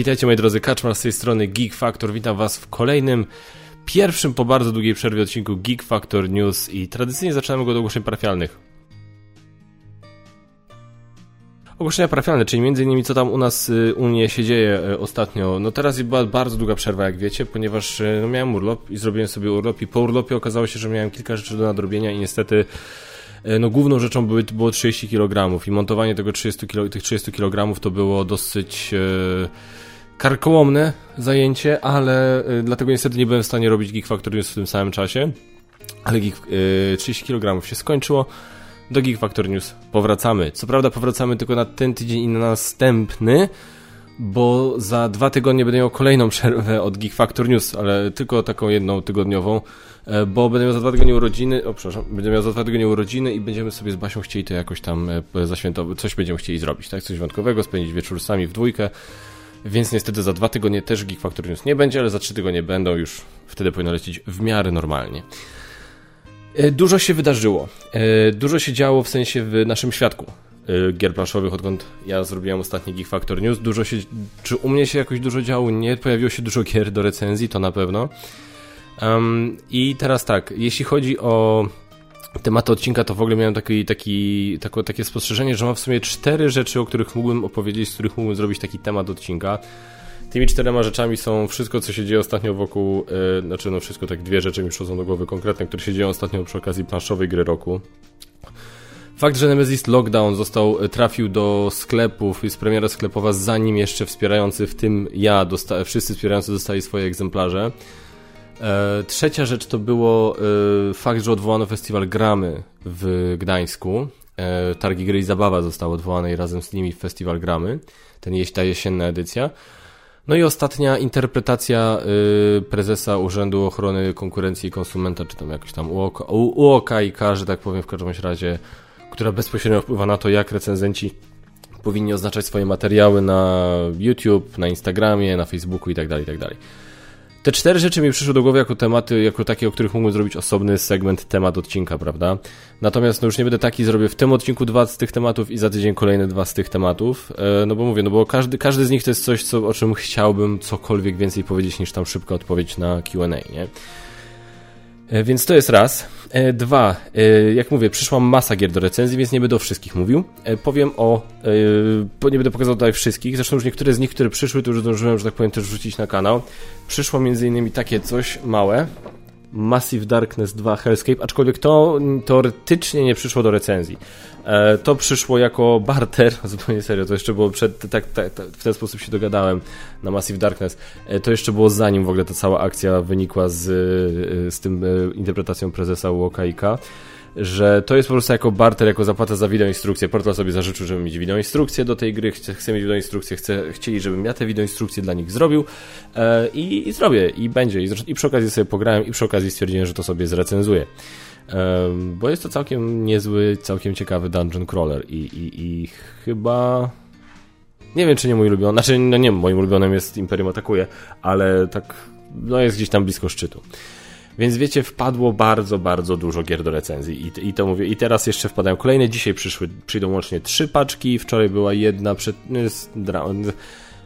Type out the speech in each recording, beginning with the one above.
Witajcie moi drodzy, Kaczmar z tej strony Geek Factor. Witam was w kolejnym, pierwszym po bardzo długiej przerwie odcinku Geek Factor News i tradycyjnie zaczynamy go od ogłoszeń parafialnych. Ogłoszenia parafialne, czyli między innymi co tam u nas y, u mnie się dzieje y, ostatnio. No teraz była bardzo długa przerwa, jak wiecie, ponieważ y, no, miałem urlop i zrobiłem sobie urlop i po urlopie okazało się, że miałem kilka rzeczy do nadrobienia i niestety no główną rzeczą były, było 30 kg i montowanie tego 30 kilo, tych 30 kg to było dosyć karkołomne zajęcie, ale e, dlatego niestety nie byłem w stanie robić Geek Factory News w tym samym czasie, ale Geek, e, 30 kg się skończyło, do Geek Factory News powracamy. Co prawda powracamy tylko na ten tydzień i na następny, bo za dwa tygodnie będę miał kolejną przerwę od Geek Factor News, ale tylko taką jedną tygodniową, e, bo będę miał za dwa tygodnie urodziny, o przepraszam, będę miał za dwa tygodnie urodziny i będziemy sobie z Basią chcieli to jakoś tam e, zaświętować, coś będziemy chcieli zrobić, tak, coś wyjątkowego, spędzić wieczór sami w dwójkę, więc niestety za dwa tygodnie też Geek Factor News nie będzie, ale za trzy tygodnie będą już, wtedy powinno lecieć w miarę normalnie. E, dużo się wydarzyło. Dużo się działo w sensie w naszym świadku. Y, gier planszowych, odkąd ja zrobiłem ostatni Geek Factor News. Dużo się, czy u mnie się jakoś dużo działo? Nie, pojawiło się dużo gier do recenzji, to na pewno. Um, I teraz tak, jeśli chodzi o tematy odcinka, to w ogóle miałem taki, taki, tako, takie spostrzeżenie, że mam w sumie cztery rzeczy, o których mógłbym opowiedzieć, z których mógłbym zrobić taki temat odcinka. Tymi czterema rzeczami są wszystko, co się dzieje ostatnio wokół, yy, znaczy no wszystko, tak dwie rzeczy mi przychodzą do głowy konkretne, które się dzieją ostatnio przy okazji planszowej gry roku. Fakt, że Nemesis Lockdown został, e, trafił do sklepów, jest premiera sklepowa, zanim jeszcze wspierający, w tym ja, wszyscy wspierający dostali swoje egzemplarze. E, trzecia rzecz to było e, fakt, że odwołano festiwal Gramy w Gdańsku. E, Targi Gry i Zabawa zostały odwołane i razem z nimi festiwal Gramy, ten ta jesienna edycja. No i ostatnia interpretacja prezesa Urzędu Ochrony Konkurencji i Konsumenta, czy tam jakoś tam UOK, UOKiK, że tak powiem w każdym razie która bezpośrednio wpływa na to, jak recenzenci powinni oznaczać swoje materiały na YouTube, na Instagramie, na Facebooku itd., tak itd. Te cztery rzeczy mi przyszły do głowy jako tematy, jako takie, o których mógłbym zrobić osobny segment, temat odcinka, prawda? Natomiast no już nie będę taki, zrobię w tym odcinku dwa z tych tematów i za tydzień kolejne dwa z tych tematów. E, no bo mówię, no bo każdy, każdy z nich to jest coś, co, o czym chciałbym cokolwiek więcej powiedzieć niż tam szybko odpowiedź na Q&A, nie? E, więc to jest raz. E, dwa, e, jak mówię, przyszła masa gier do recenzji, więc nie będę o wszystkich mówił. Powiem o, nie będę pokazał tutaj wszystkich, zresztą już niektóre z nich, które przyszły, to już zdążyłem, że tak powiem, też wrzucić na kanał. Przyszło między innymi takie coś małe, Massive Darkness 2 Hellscape, aczkolwiek to teoretycznie nie przyszło do recenzji. E, to przyszło jako barter, zupełnie serio, to jeszcze było przed, tak, tak, tak, w ten sposób się dogadałem na Massive Darkness. E, to jeszcze było zanim w ogóle ta cała akcja wynikła z, e, z tym interpretacją prezesa UOKiK że to jest po prostu jako barter, jako zapłata za wideoinstrukcję. Portal sobie zażyczył, żeby mieć wideoinstrukcję do tej gry, chce, chce mieć wideoinstrukcję, chce, chcieli, żebym ja te wideoinstrukcje dla nich zrobił e, i, i zrobię, i będzie. I, I przy okazji sobie pograłem, i przy okazji stwierdziłem, że to sobie zrecenzuję. E, bo jest to całkiem niezły, całkiem ciekawy dungeon crawler i, i, i chyba... Nie wiem, czy nie mój ulubiony, znaczy, no nie moim ulubionym jest Imperium Atakuje, ale tak, no jest gdzieś tam blisko szczytu. Więc wiecie, wpadło bardzo, bardzo dużo gier do recenzji i, i to mówię. I teraz jeszcze wpadają kolejne. Dzisiaj przyszły, przyjdą łącznie trzy paczki. Wczoraj była jedna przed. No,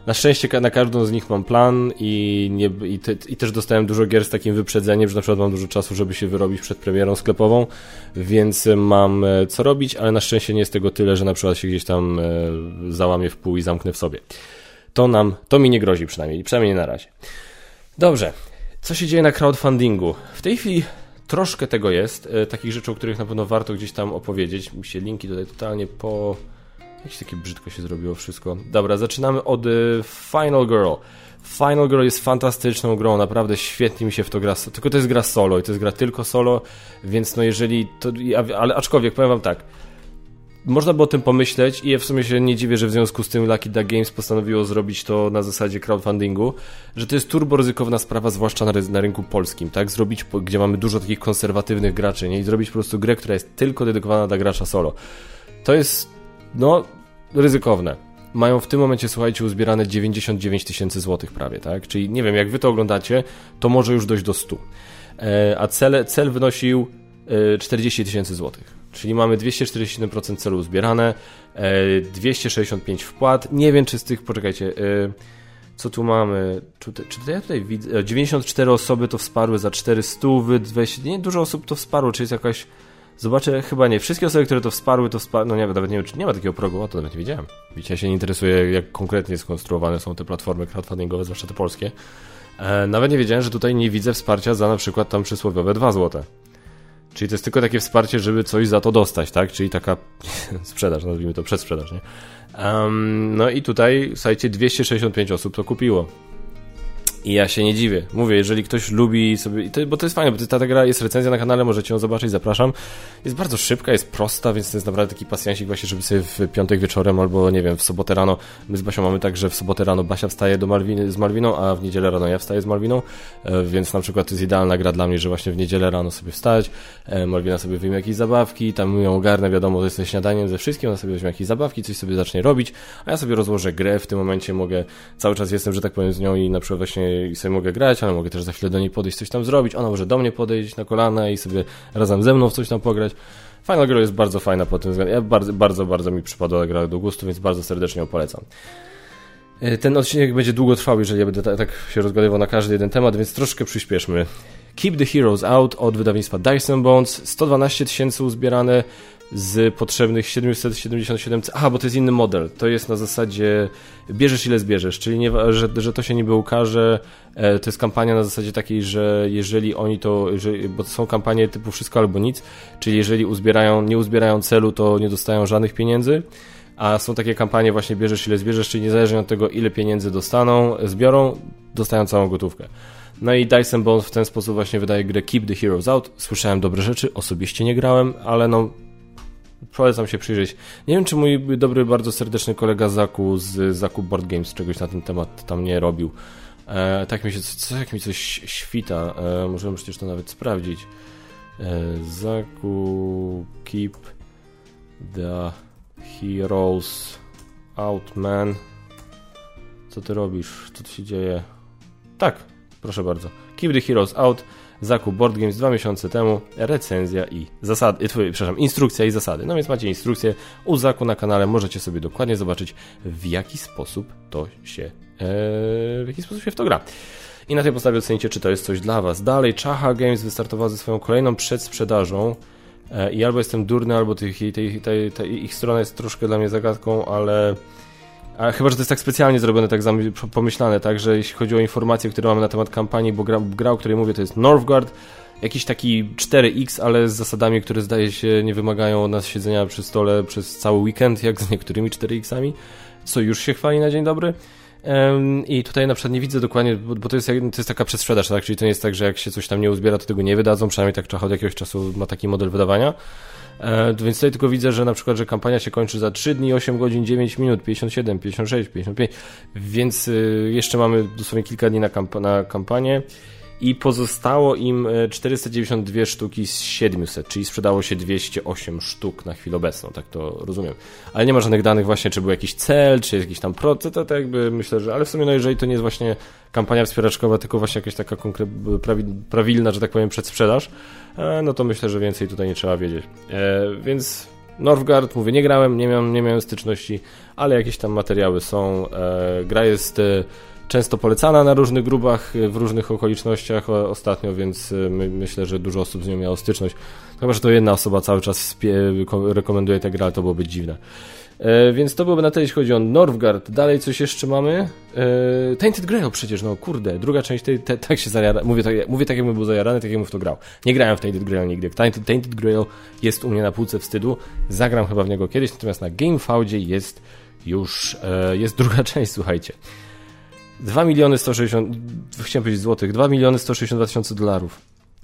na szczęście na każdą z nich mam plan i, nie, i, te, i, też dostałem dużo gier z takim wyprzedzeniem, że na przykład mam dużo czasu, żeby się wyrobić przed premierą sklepową, więc mam e, co robić, ale na szczęście nie jest tego tyle, że na przykład się gdzieś tam e, załamię w pół i zamknę w sobie. To nam, to mi nie grozi przynajmniej, przynajmniej nie na razie. Dobrze, co się dzieje na crowdfundingu? W tej chwili troszkę tego jest, e, takich rzeczy, o których na pewno warto gdzieś tam opowiedzieć. Mi się linki tutaj totalnie po... Jakieś takie brzydko się zrobiło wszystko. Dobra, zaczynamy od e, Final Girl. Final Girl jest fantastyczną grą, naprawdę świetnie mi się w to gra, tylko to jest gra solo i to jest gra tylko solo, więc no jeżeli to, ale aczkolwiek powiem wam tak, można było o tym pomyśleć i ja w sumie się nie dziwię, że w związku z tym Lucky Duck Games postanowiło zrobić to na zasadzie crowdfundingu, że to jest turbo ryzykowna sprawa, zwłaszcza na, na rynku polskim, tak? Zrobić, gdzie mamy dużo takich konserwatywnych graczy, nie? I zrobić po prostu grę, która jest tylko dedykowana dla gracza solo. To jest, no, ryzykowne. Mają w tym momencie, słuchajcie, uzbierane 99 tysięcy złotych prawie, tak? Czyli nie wiem, jak wy to oglądacie, to może już dojść do 100. E, a cel, cel wynosił e, 40 tysięcy złotych. Czyli mamy 247% celu zbierane, 265 e, wpłat. Nie wiem, czy z tych, poczekajcie, Co tu mamy? Czy, czy ja tutaj widzę? 94 osoby to wsparły za 400, 20, nie, dużo osób to wsparło, czy jest jakaś... Zobaczę, chyba nie. Wszystkie osoby, które to wsparły, to wsparły. No nie, nawet nie wiem, czy nie ma takiego progu, o to nawet nie wiedziałem. Widzicie, ja się nie interesuję, jak konkretnie skonstruowane są te platformy crowdfundingowe, zwłaszcza te polskie. E, nawet nie wiedziałem, że tutaj nie widzę wsparcia za na przykład tam przysłowiowe 2 złote. Czyli to jest tylko takie wsparcie, żeby coś za to dostać, tak? Czyli taka sprzedaż, nazwijmy to przedsprzedaż, nie? Um, no i tutaj, słuchajcie, 265 osób to kupiło. I ja się nie dziwię. Mówię, jeżeli ktoś lubi sobie. Bo to jest fajne, bo ta, ta gra jest recenzja na kanale, możecie ją zobaczyć, zapraszam. Jest bardzo szybka, jest prosta, więc to jest naprawdę taki pasjansik właśnie, żeby sobie w piątek wieczorem albo nie wiem, w sobotę rano. My z Basią mamy tak, że w sobotę rano Basia wstaje do Malwiny, z Malwiną, a w niedzielę rano ja wstaję z Malwiną. E, więc na przykład to jest idealna gra dla mnie, że właśnie w niedzielę rano sobie wstać, e, Malwina sobie wyjmie jakieś zabawki, tam ją ogarnę, wiadomo, to jest śniadaniem, ze wszystkim, ona sobie weźmie jakieś zabawki, coś sobie zacznie robić, a ja sobie rozłożę grę, w tym momencie mogę, cały czas jestem, że tak powiem, z nią i na przykład właśnie sobie mogę grać ale mogę też za chwilę do niej podejść, coś tam zrobić. Ona może do mnie podejść na kolana i sobie razem ze mną w coś tam pograć. Final Girl jest bardzo fajna pod tym względem. Ja bardzo, bardzo, bardzo mi przypadła gra do gustu, więc bardzo serdecznie ją polecam. E, ten odcinek będzie długo trwał, jeżeli ja będę tak się rozgadywał na każdy jeden temat, więc troszkę przyspieszmy. Keep the Heroes Out od wydawnictwa Dyson Bones. 112 tysięcy uzbierane z potrzebnych 777. Aha, bo to jest inny model. To jest na zasadzie bierzesz ile zbierzesz, czyli nie, że, że to się niby ukaże. E, to jest kampania na zasadzie takiej, że jeżeli oni to, że, bo to są kampanie typu wszystko albo nic, czyli jeżeli uzbierają, nie uzbierają celu, to nie dostają żadnych pieniędzy. A są takie kampanie właśnie bierzesz ile zbierzesz, czyli niezależnie od tego ile pieniędzy dostaną, zbiorą, dostają całą gotówkę. No i Dyson Bones w ten sposób właśnie wydaje grę Keep the Heroes Out. Słyszałem dobre rzeczy, osobiście nie grałem, ale no polecam się przyjrzeć. Nie wiem, czy mój dobry, bardzo serdeczny kolega Zaku z Zaku Board Games czegoś na ten temat tam nie robił. E, tak mi się, co, jak mi coś świta. E, możemy przecież to nawet sprawdzić. E, Zaku Keep the Heroes Out, man. Co ty robisz? Co tu się dzieje? Tak, proszę bardzo. Keep the Heroes Out zakup Board Games dwa miesiące temu, recenzja i zasady, twój, przepraszam, instrukcja i zasady. No więc macie instrukcję u Zaku na kanale, możecie sobie dokładnie zobaczyć w jaki sposób to się, e, w jaki sposób się w to gra. I na tej podstawie ocenicie, czy to jest coś dla Was. Dalej, Czacha Games wystartowała ze swoją kolejną przedsprzedażą e, i albo jestem durny, albo tej, tej, tej, ich strona jest troszkę dla mnie zagadką, ale a chyba, że to jest tak specjalnie zrobione, tak pomyślane, tak, że jeśli chodzi o informacje, które mamy na temat kampanii, bo gra, gra o której mówię, to jest Northgard, jakiś taki 4X, ale z zasadami, które zdaje się nie wymagają od nas siedzenia przy stole przez cały weekend, jak z niektórymi 4Xami, co już się chwali na dzień dobry. I tutaj na przykład nie widzę dokładnie, bo to jest, to jest taka przesprzedaż, tak? Czyli to nie jest tak, że jak się coś tam nie uzbiera, to tego nie wydadzą, przynajmniej tak od jakiegoś czasu ma taki model wydawania. E, więc tutaj tylko widzę, że na przykład, że kampania się kończy za 3 dni, 8 godzin, 9 minut, 57, 56, 55, więc y, jeszcze mamy dosłownie kilka dni na, kamp na kampanię i pozostało im 492 e, sztuki z 700, czyli sprzedało się 208 sztuk na chwilę obecną, tak to rozumiem. Ale nie ma żadnych danych właśnie, czy był jakiś cel, czy jakiś tam procent, to, to jakby myślę, że, ale w sumie no jeżeli to nie jest właśnie kampania wspieraczkowa, tylko właśnie jakaś taka prawilna, że tak powiem, przedsprzedaż, e, no to myślę, że więcej tutaj nie trzeba wiedzieć. E, więc Northgard, mówię, nie grałem, nie miałem, nie miałem styczności, ale jakieś tam materiały są. Gra jest często polecana na różnych grubach, y, w różnych okolicznościach ostatnio, więc y, my, myślę, że dużo osób z nią miało styczność. Chyba, że to jedna osoba cały czas rekomenduje tę grę, ale to byłoby dziwne. E, więc to byłoby na tyle, jeśli chodzi o Northgard. Dalej coś jeszcze mamy? E, Tainted Grail przecież, no kurde, druga część tej, te, tak się zajara, mówię tak, mówię tak jakbym był zajarany, tak jakbym w to grał. Nie grałem w Tainted Grail nigdy. Tainted, Tainted Grail jest u mnie na półce wstydu, zagram chyba w niego kiedyś, natomiast na GameFaudzie jest już, e, jest druga część, słuchajcie. 2 miliony 160, chciałem powiedzieć złotych, 2 miliony 162 tysiące dolarów.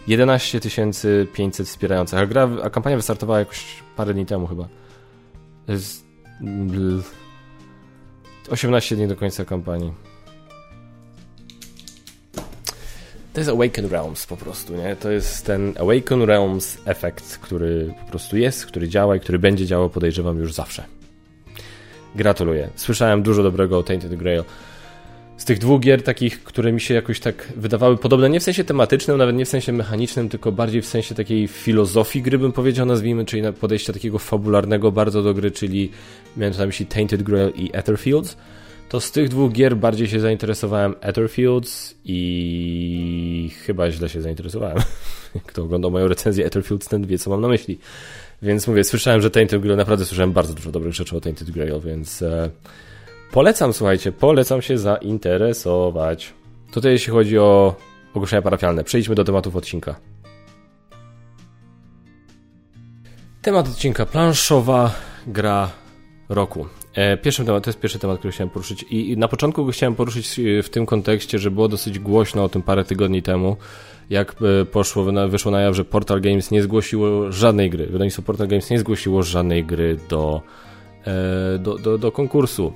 11 500 wspierających, a, gra, a kampania wystartowała jakoś parę dni temu chyba. Jest 18 dni do końca kampanii. To jest Awaken Realms po prostu, nie? To jest ten Awaken Realms efekt, który po prostu jest, który działa i który będzie działał, podejrzewam, już zawsze. Gratuluję. Słyszałem dużo dobrego o Tainted Grail z tych dwóch gier takich, które mi się jakoś tak wydawały podobne, nie w sensie tematycznym, nawet nie w sensie mechanicznym, tylko bardziej w sensie takiej filozofii gry, bym powiedział, nazwijmy, czyli podejścia takiego fabularnego bardzo do gry, czyli miałem na myśli Tainted Grail i Etherfields, to z tych dwóch gier bardziej się zainteresowałem Etherfields i chyba źle się zainteresowałem. Kto oglądał moją recenzję Etherfields, ten wie, co mam na myśli. Więc mówię, słyszałem, że Tainted Grail, naprawdę słyszałem bardzo dużo dobrych rzeczy o Tainted Grail, więc e, polecam, słuchajcie, polecam się zainteresować. Tutaj jeśli chodzi o ogłoszenia parafialne. Przejdźmy do tematów odcinka. Temat odcinka planszowa gra roku. E, pierwszym temat, to jest pierwszy temat, który chciałem poruszyć i na początku chciałem poruszyć e, w tym kontekście, że było dosyć głośno o tym parę tygodni temu, jak e, poszło, wyszło na jaw, że Portal Games nie zgłosiło żadnej gry. Wydawnictwo Portal Games nie zgłosiło żadnej gry do, do, do, do konkursu.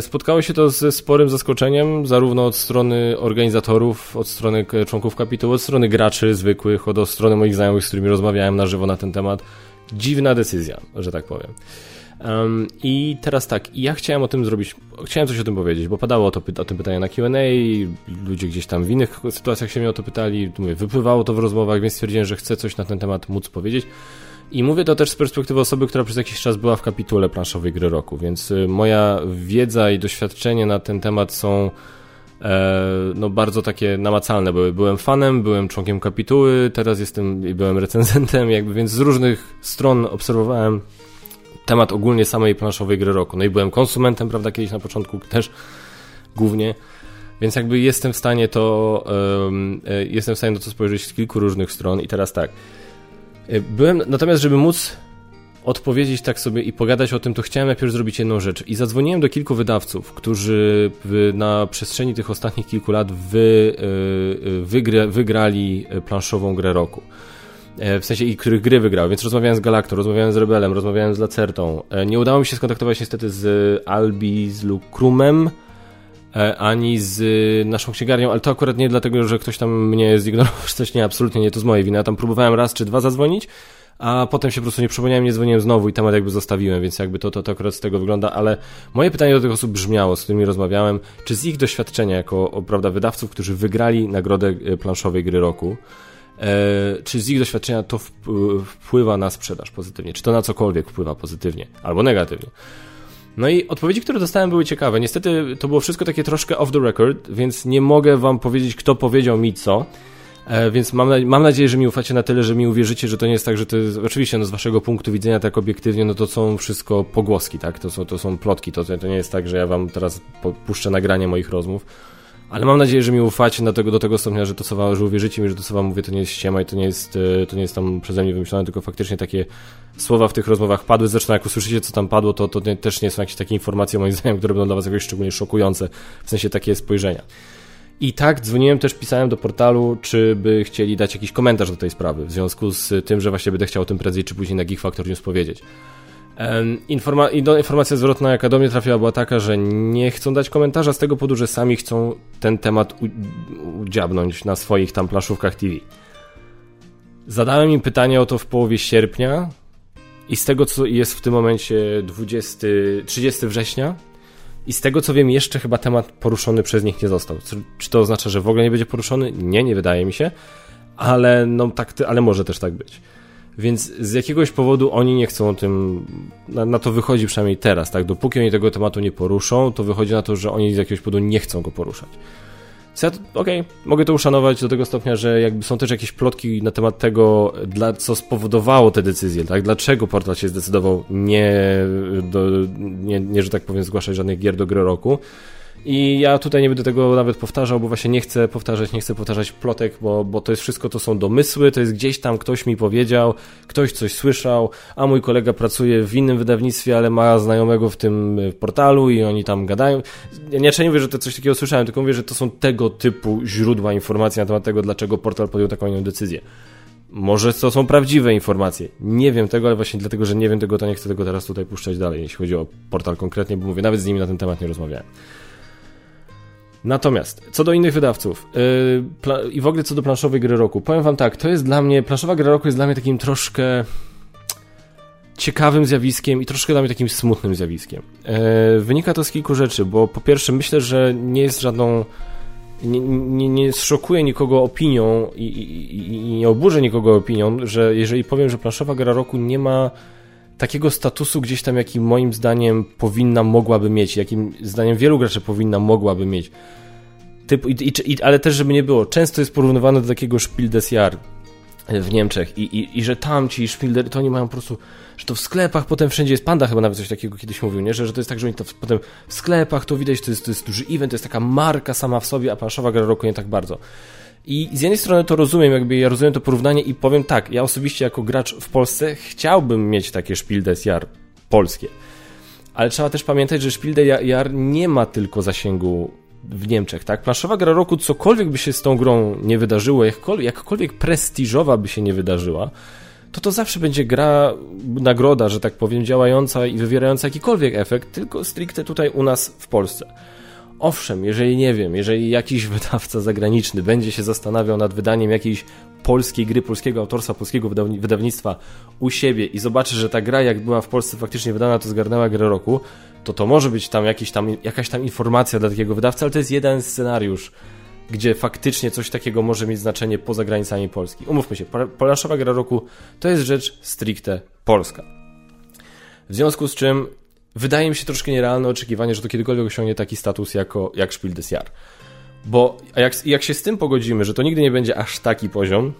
Spotkało się to ze sporym zaskoczeniem, zarówno od strony organizatorów, od strony członków kapitułu, od strony graczy zwykłych, od strony moich znajomych, z którymi rozmawiałem na żywo na ten temat. Dziwna decyzja, że tak powiem. Um, I teraz tak, ja chciałem o tym zrobić, chciałem coś o tym powiedzieć, bo padało o, to, o tym pytanie na QA, ludzie gdzieś tam w innych sytuacjach się mnie o to pytali, mówię, wypływało to w rozmowach, więc stwierdziłem, że chcę coś na ten temat móc powiedzieć. I mówię to też z perspektywy osoby, która przez jakiś czas była w kapitule planszowej gry roku, więc y, moja wiedza i doświadczenie na ten temat są e, no bardzo takie namacalne. Byłem fanem, byłem członkiem kapituły, teraz jestem i byłem recenzentem, jakby więc z różnych stron obserwowałem temat ogólnie samej planszowej gry roku. No i byłem konsumentem, prawda, kiedyś na początku też głównie. Więc jakby jestem w stanie to um, jestem w stanie to spojrzeć z kilku różnych stron i teraz tak. E, byłem, natomiast żeby móc odpowiedzieć tak sobie i pogadać o tym, to chciałem najpierw zrobić jedną rzecz. I zadzwoniłem do kilku wydawców, którzy na przestrzeni tych ostatnich kilku lat wy, wygra, wygrali planszową grę roku. E, w sensie i których gry wygrał, więc rozmawiałem z Galacto, rozmawiałem z Rebelem, rozmawiałem z Lacertą. E, nie udało mi się skontaktować niestety z Albi, z Lukrumem, ani z naszą księgarnią, ale to akurat nie dlatego, że ktoś tam mnie zignorował, czy coś nie, absolutnie nie, to z mojej winy. Ja tam próbowałem raz czy dwa zadzwonić, a potem się po prostu nie przypomniałem, nie dzwoniłem znowu i temat jakby zostawiłem, więc jakby to, to, to akurat z tego wygląda, ale moje pytanie do tych osób brzmiało, z którymi rozmawiałem, czy z ich doświadczenia jako, prawda, wydawców, którzy wygrali nagrodę planszowej gry roku, E, czy z ich doświadczenia to wpływa na sprzedaż pozytywnie, czy to na cokolwiek wpływa pozytywnie albo negatywnie. No i odpowiedzi, które dostałem, były ciekawe. Niestety to było wszystko takie troszkę off the record, więc nie mogę wam powiedzieć, kto powiedział mi co. E, więc mam, mam nadzieję, że mi ufacie na tyle, że mi uwierzycie, że to nie jest tak, że to jest, oczywiście no, z waszego punktu widzenia tak obiektywnie, no to są wszystko pogłoski, tak? To są, to są plotki, to, to nie jest tak, że ja wam teraz puszczę nagranie moich rozmów ale mam nadzieję, że mi ufacie do tego, do tego stopnia, że to co wam, że uwierzycie mi, że to co wam mówię to nie jest ściema i to nie jest, e, to nie jest tam przeze mnie wymyślone, tylko faktycznie takie słowa w tych rozmowach padły. Zresztą jak usłyszycie co tam padło, to, to nie, też nie są jakieś takie informacje moim zdaniem, które będą dla was jakoś szczególnie szokujące, w sensie takie spojrzenia. I tak dzwoniłem też, pisałem do portalu, czy by chcieli dać jakiś komentarz do tej sprawy, w związku z tym, że właśnie będę chciał o tym prędzej czy później na Geek Factor News powiedzieć. Informa informacja zwrotna, jaka do mnie trafiła, była taka, że nie chcą dać komentarza z tego powodu, że sami chcą ten temat udziabnąć na swoich tam plaszówkach TV. Zadałem im pytanie o to w połowie sierpnia i z tego, co jest w tym momencie 20, 30 września i z tego, co wiem, jeszcze chyba temat poruszony przez nich nie został. Czy to oznacza, że w ogóle nie będzie poruszony? Nie, nie wydaje mi się, ale, no, tak, ale może też tak być. Więc z jakiegoś powodu oni nie chcą o tym, na, na, to wychodzi przynajmniej teraz, tak? Dopóki oni tego tematu nie poruszą, to wychodzi na to, że oni z jakiegoś powodu nie chcą go poruszać. Ja, okej, okay, mogę to uszanować do tego stopnia, że jakby są też jakieś plotki na temat tego, dla, co spowodowało te decyzje, tak? Dlaczego portal się zdecydował nie, do, nie, nie, że tak powiem, zgłaszać żadnych gier do gry roku, i ja tutaj nie będę tego nawet powtarzał, bo właśnie nie chcę powtarzać, nie chcę powtarzać plotek, bo, bo to jest wszystko, to są domysły, to jest gdzieś tam ktoś mi powiedział, ktoś coś słyszał, a mój kolega pracuje w innym wydawnictwie, ale ma znajomego w tym portalu i oni tam gadają. Ja nie, nie mówię, że to coś takiego słyszałem, tylko mówię, że to są tego typu źródła informacji na temat tego, dlaczego portal podjął taką inną decyzję. Może to są prawdziwe informacje. Nie wiem tego, ale właśnie dlatego, że nie wiem tego, to nie chcę tego teraz tutaj puszczać dalej, jeśli chodzi o portal konkretnie, bo mówię, nawet z nimi na ten temat nie rozmawiałem. Natomiast, co do innych wydawców yy, i w ogóle co do planszowej gry roku, powiem wam tak, to jest dla mnie, planszowa gra roku jest dla mnie takim troszkę ciekawym zjawiskiem i troszkę dla mnie takim smutnym zjawiskiem. Yy, wynika to z kilku rzeczy, bo po pierwsze myślę, że nie jest żadną nie, nie, nie zszokuje nikogo opinią i, i, i nie oburzę nikogo opinią, że jeżeli powiem, że planszowa gra roku nie ma takiego statusu gdzieś tam, jaki moim zdaniem powinna, mogłaby mieć, jakim zdaniem wielu graczy powinna, mogłaby mieć. Typ, i, i, ale też, żeby nie było, często jest porównywane do takiego Spiel des Jahr w Niemczech i, i, i że tam ci Spiel, to oni mają po prostu, że to w sklepach potem wszędzie jest, Panda chyba nawet coś takiego kiedyś mówił, nie? Że, że to jest tak, że oni to w, potem w sklepach to widać, to jest, to jest duży event, to jest taka marka sama w sobie, a planszowa gra roku nie tak bardzo. I z jednej strony to rozumiem, jakby ja rozumiem to porównanie i powiem tak, ja osobiście jako gracz w Polsce chciałbym mieć takie Spiel des Jahr polskie. Ale trzeba też pamiętać, że Spiel des Jahr nie ma tylko zasięgu w Niemczech, tak? Planszowa gra roku, cokolwiek by się z tą grą nie wydarzyło, jakkolwiek, jakkolwiek prestiżowa by się nie wydarzyła, to to zawsze będzie gra, nagroda, że tak powiem, działająca i wywierająca jakikolwiek efekt, tylko stricte tutaj u nas w Polsce. Owszem, jeżeli nie wiem, jeżeli jakiś wydawca zagraniczny będzie się zastanawiał nad wydaniem jakiejś polskiej gry, polskiego autorstwa, polskiego wydawnictwa u siebie i zobaczy, że ta gra jak była w Polsce faktycznie wydana, to zgarnęła grę roku, to to może być tam, jakiś tam jakaś tam informacja dla takiego wydawcy, ale to jest jeden scenariusz, gdzie faktycznie coś takiego może mieć znaczenie poza granicami Polski. Umówmy się, Polaszowa gra roku to jest rzecz stricte polska. W związku z czym wydaje mi się troszkę nierealne oczekiwanie, że to kiedykolwiek osiągnie taki status jako, jak Spiel des Jahr. Bo jak, jak się z tym pogodzimy, że to nigdy nie będzie aż taki poziom,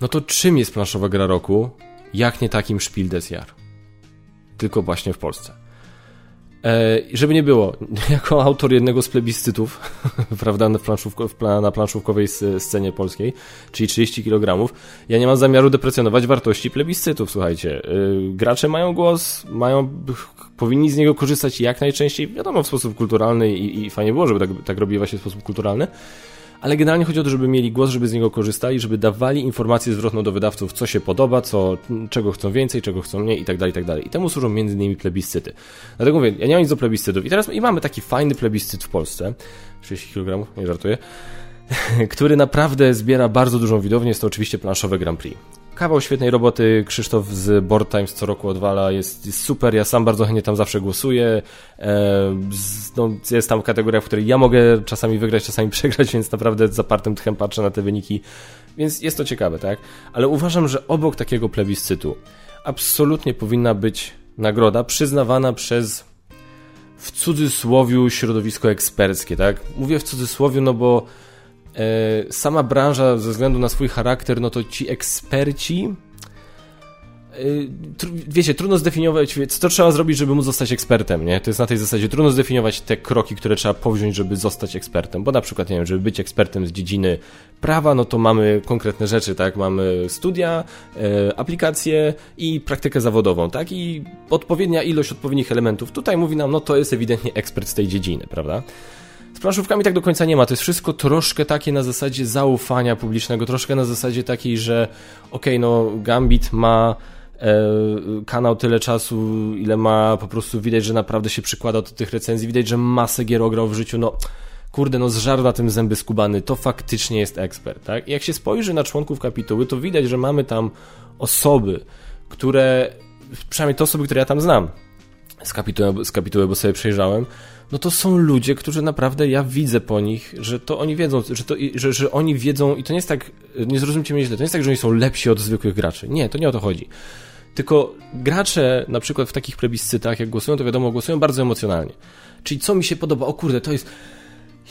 no to czym jest planszowa gra roku, jak nie takim Spiel des Jahr? Tylko właśnie w Polsce. E, żeby nie było, jako autor jednego z plebiscytów, prawda, na, planszówko, na planszówkowej scenie polskiej, czyli 30 kg, ja nie mam zamiaru deprecjonować wartości plebiscytów, słuchajcie. E, gracze mają głos, mają, powinni z niego korzystać jak najczęściej, wiadomo, w sposób kulturalny i, i fajnie było, żeby tak, tak właśnie w sposób kulturalny, ale generalnie chodzi o to, żeby mieli głos, żeby z niego korzystali, żeby dawali informację zwrotną do wydawców, co się podoba, co, czego chcą więcej, czego chcą mniej i tak dalej, i tak. I temu służą między innymi plebiscyty. Dlatego mówię, ja nie mam nic do plebiscytów. I teraz i mamy taki fajny plebiscyt w Polsce, 30 kg, nie żartuję, który naprawdę zbiera bardzo dużą widownię, jest to oczywiście planszowe Grand Prix. Kawał świetnej roboty, Krzysztof z Board Times co roku odwala, jest, jest super, ja sam bardzo chętnie tam zawsze głosuję. E, no, jest tam kategoria, w której ja mogę czasami wygrać, czasami przegrać, więc naprawdę z zapartym tchem patrzę na te wyniki, więc jest to ciekawe, tak? Ale uważam, że obok takiego plebiscytu absolutnie powinna być nagroda przyznawana przez w cudzysłowiu środowisko eksperckie, tak? Mówię w cudzysłowiu, no bo sama branża ze względu na swój charakter, no to ci eksperci e, wiecie, trudno zdefiniować, co trzeba zrobić, żeby móc zostać ekspertem, nie? To jest na tej zasadzie, trudno zdefiniować te kroki, które trzeba powziąć, żeby zostać ekspertem, bo na przykład, nie wiem, żeby być ekspertem z dziedziny prawa, no to mamy konkretne rzeczy, tak? Mamy studia, e, aplikacje i praktykę zawodową, tak? I odpowiednia ilość odpowiednich elementów. Tutaj mówi nam, no to jest ewidentnie ekspert z tej dziedziny, prawda? Z planszówkami tak do końca nie ma. To jest wszystko troszkę takie na zasadzie zaufania publicznego, troszkę na zasadzie takiej, że okej, okay, no Gambit ma e, kanał tyle czasu, ile ma, po prostu widać, że naprawdę się przykłada do tych recenzji, widać, że masę gier ograł w życiu, no kurde, no zżarł na tym zęby skubany, to faktycznie jest ekspert, tak? I jak się spojrzy na członków kapituły, to widać, że mamy tam osoby, które, przynajmniej te osoby, które ja tam znam, z kapituły, z kapituły bo sobie przejrzałem, no to są ludzie, którzy naprawdę ja widzę po nich, że to oni wiedzą, że, to, że, że oni wiedzą i to nie jest tak, nie zrozumcie mnie źle, to nie jest tak, że oni są lepsi od zwykłych graczy. Nie, to nie o to chodzi. Tylko gracze na przykład w takich plebiscytach, jak głosują, to wiadomo, głosują bardzo emocjonalnie. Czyli co mi się podoba, o kurde, to jest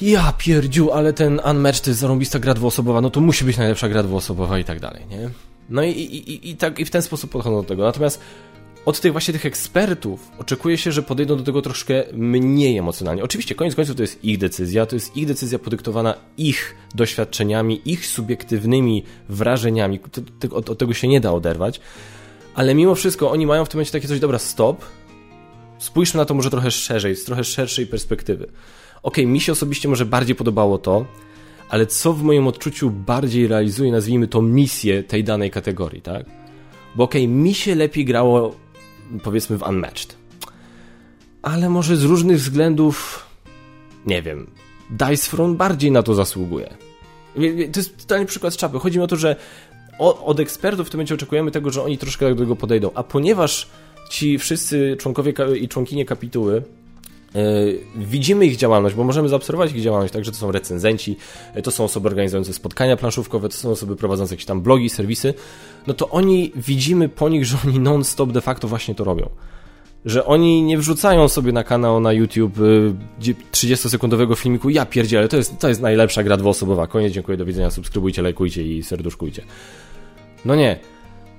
ja pierdziu, ale ten Unmatched to jest zarąbista gra dwuosobowa, no to musi być najlepsza gra dwuosobowa i tak dalej, nie? No i, i, i, i, tak, i w ten sposób podchodzą do tego. Natomiast od tych właśnie tych ekspertów oczekuje się, że podejdą do tego troszkę mniej emocjonalnie. Oczywiście, koniec końców to jest ich decyzja, to jest ich decyzja podyktowana ich doświadczeniami, ich subiektywnymi wrażeniami. Od, od tego się nie da oderwać. Ale mimo wszystko oni mają w tym momencie takie coś, dobra, stop. Spójrzmy na to może trochę szerzej, z trochę szerszej perspektywy. Okay, mi się osobiście może bardziej podobało to, ale co w moim odczuciu bardziej realizuje, nazwijmy to misję tej danej kategorii, tak? Bo okay, mi się lepiej grało powiedzmy w Unmatched. Ale może z różnych względów, nie wiem, Dice Front bardziej na to zasługuje. To jest totalny przykład z czapy. Chodzi mi o to, że od ekspertów w tym momencie oczekujemy tego, że oni troszkę do tego podejdą, a ponieważ ci wszyscy członkowie i członkinie kapituły widzimy ich działalność, bo możemy zaobserwować ich działalność, także to są recenzenci, to są osoby organizujące spotkania planszówkowe, to są osoby prowadzące jakieś tam blogi, serwisy, no to oni widzimy po nich, że oni non-stop de facto właśnie to robią że oni nie wrzucają sobie na kanał na YouTube 30-sekundowego y, filmiku, ja pierdzielę, to jest, to jest najlepsza gra dwuosobowa, koniec, dziękuję, do widzenia, subskrybujcie, lajkujcie i serduszkujcie. No nie.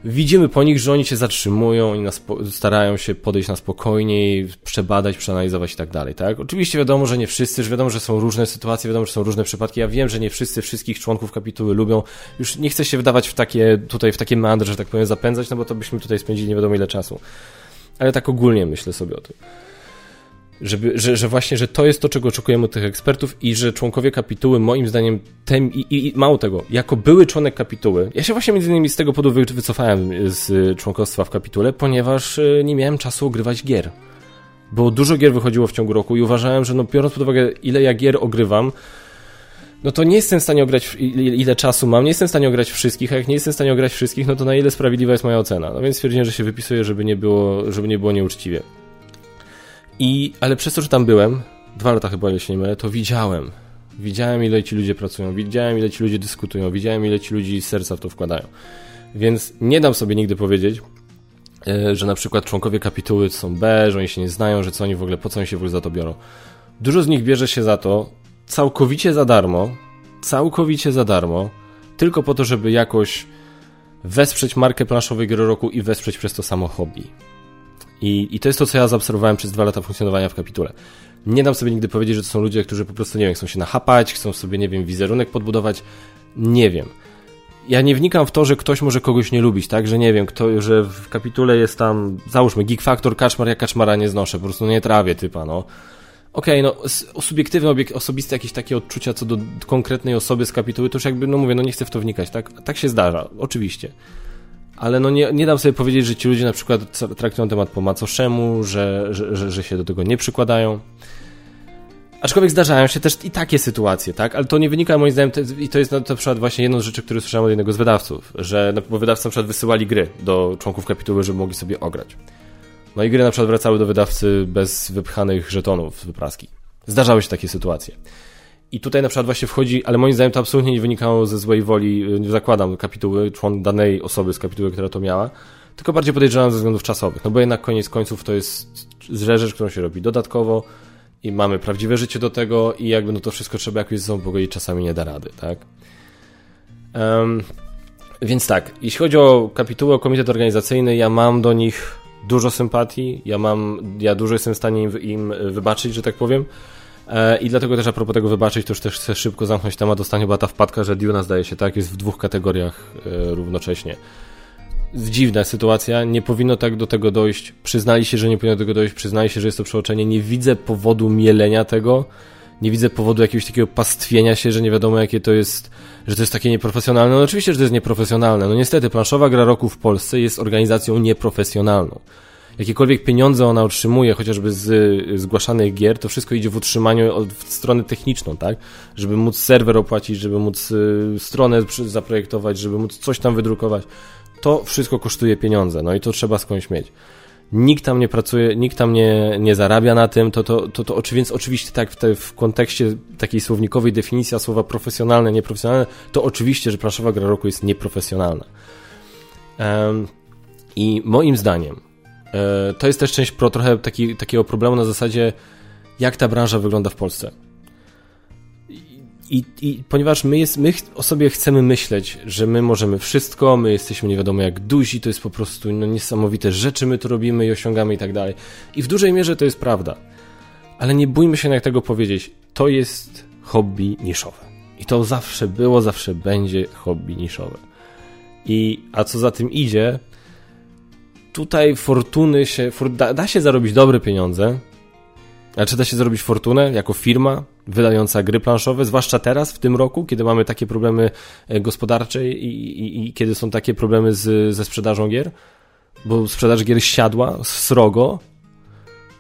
Widzimy po nich, że oni się zatrzymują i starają się podejść na spokojniej, przebadać, przeanalizować i tak dalej, tak? Oczywiście wiadomo, że nie wszyscy, że wiadomo, że są różne sytuacje, wiadomo, że są różne przypadki. Ja wiem, że nie wszyscy wszystkich członków kapituły lubią. Już nie chcę się wydawać w takie, tutaj w takie meandry, że tak powiem, zapędzać, no bo to byśmy tutaj spędzili nie wiadomo ile czasu ale tak ogólnie myślę sobie o tym. Żeby, że, że właśnie, że to jest to, czego oczekujemy od tych ekspertów i że członkowie kapituły, moim zdaniem, tem, i, i, mało tego, jako były członek kapituły, ja się właśnie między innymi z tego powodu wycofałem z członkostwa w kapitule, ponieważ e, nie miałem czasu ogrywać gier. Bo dużo gier wychodziło w ciągu roku i uważałem, że no biorąc pod uwagę, ile ja gier ogrywam, no to nie jestem w stanie ograć, ile czasu mam, nie jestem w stanie ograć wszystkich, a jak nie jestem w stanie ograć wszystkich, no to na ile sprawiedliwa jest moja ocena. No więc stwierdziłem, że się wypisuję, żeby nie było, żeby nie było nieuczciwie. I, ale przez to, że tam byłem, dwa lata chyba, jeśli nie mylę, to widziałem. Widziałem, ile ci ludzie pracują, widziałem, ile ci ludzie dyskutują, widziałem, ile ci ludzi serca w to wkładają. Więc nie dam sobie nigdy powiedzieć, e, że na przykład członkowie kapituły są B, że oni się nie znają, że co oni w ogóle, po co oni się w ogóle za to biorą. Dużo z nich bierze się za to, całkowicie za darmo, całkowicie za darmo, tylko po to, żeby jakoś wesprzeć markę planszowej gry roku i wesprzeć przez to samo hobby. I, I to jest to, co ja zaobserwowałem przez dwa lata funkcjonowania w kapitule. Nie dam sobie nigdy powiedzieć, że to są ludzie, którzy po prostu, nie wiem, chcą się nachapać, chcą sobie, nie wiem, wizerunek podbudować. Nie wiem. Ja nie wnikam w to, że ktoś może kogoś nie lubić, tak? Że nie wiem, kto, że w kapitule jest tam, załóżmy, Geek Factor, Kaczmar, ja Kaczmara nie znoszę, po prostu nie trawię typa, no okej, okay, no subiektywne, osobiste jakieś takie odczucia co do konkretnej osoby z kapituły, to już jakby, no mówię, no nie chcę w to wnikać, tak? Tak się zdarza, oczywiście. Ale no nie, nie dam sobie powiedzieć, że ci ludzie na przykład traktują temat po macoszemu, że, że, że, że się do tego nie przykładają. Aczkolwiek zdarzają się też i takie sytuacje, tak? Ale to nie wynika moim zdaniem, i to jest na przykład właśnie jedną z rzeczy, które słyszałem od jednego z wydawców, że bo wydawcy na przykład wysyłali gry do członków kapituły, żeby mogli sobie ograć. No i gry na przykład wracały do wydawcy bez wypchanych żetonów z wypraski. Zdarzały się takie sytuacje. I tutaj na przykład właśnie wchodzi, ale moim zdaniem to absolutnie nie wynikało ze złej woli, nie zakładam kapituły, człon danej osoby z kapituły, która to miała, tylko bardziej podejrzewam ze względów czasowych. No bo jednak koniec końców to jest rzecz, którą się robi dodatkowo i mamy prawdziwe życie do tego i jakby no to wszystko trzeba jakoś ze sobą pogodzić, czasami nie da rady, tak? Um, więc tak, jeśli chodzi o kapitułę, o komitet organizacyjny, ja mam do nich dużo sympatii, ja mam, ja dużo jestem w stanie im, im wybaczyć, że tak powiem. E, I dlatego też a propos tego wybaczyć, to już też chcę szybko zamknąć temat. Dostanie była ta wpadka, że Duna zdaje się, tak, jest w dwóch kategoriach e, równocześnie. Dziwna sytuacja, nie powinno tak do tego dojść. Przyznali się, że nie powinno do tego dojść, przyznali się, że jest to przeoczenie. Nie widzę powodu mielenia tego nie widzę powodu jakiegoś takiego pastwienia się, że nie wiadomo jakie to jest, że to jest takie nieprofesjonalne. No oczywiście, że to jest nieprofesjonalne. No niestety, planszowa gra roku w Polsce jest organizacją nieprofesjonalną. Jakiekolwiek pieniądze ona otrzymuje, chociażby z zgłaszanych gier, to wszystko idzie w utrzymaniu od w stronę techniczną, tak? Żeby móc serwer opłacić, żeby móc y, stronę zaprojektować, żeby móc coś tam wydrukować. To wszystko kosztuje pieniądze, no i to trzeba skądś mieć nikt tam nie pracuje, nikt tam nie, nie zarabia na tym, to, to, to, to więc oczywiście tak w, te, w kontekście takiej słownikowej definicji słowa profesjonalne, nieprofesjonalne, to oczywiście, że planszowa gra roku jest nieprofesjonalna. Um, I moim zdaniem to jest też część pro, trochę taki, takiego problemu na zasadzie, jak ta branża wygląda w Polsce. I, I, ponieważ my, jest, my o sobie chcemy myśleć, że my możemy wszystko, my jesteśmy nie wiadomo jak duzi, to jest po prostu no, niesamowite rzeczy my tu robimy i osiągamy i tak dalej. I w dużej mierze to jest prawda. Ale nie bójmy się jak tego powiedzieć. To jest hobby niszowe. I to zawsze było, zawsze będzie hobby niszowe. I, a co za tym idzie, tutaj fortuny się, da, da się zarobić dobre pieniądze, ale czy da się zrobić fortunę jako firma wydająca gry planszowe, zwłaszcza teraz, w tym roku, kiedy mamy takie problemy e, gospodarcze i, i, i kiedy są takie problemy z, ze sprzedażą gier? Bo sprzedaż gier siadła srogo.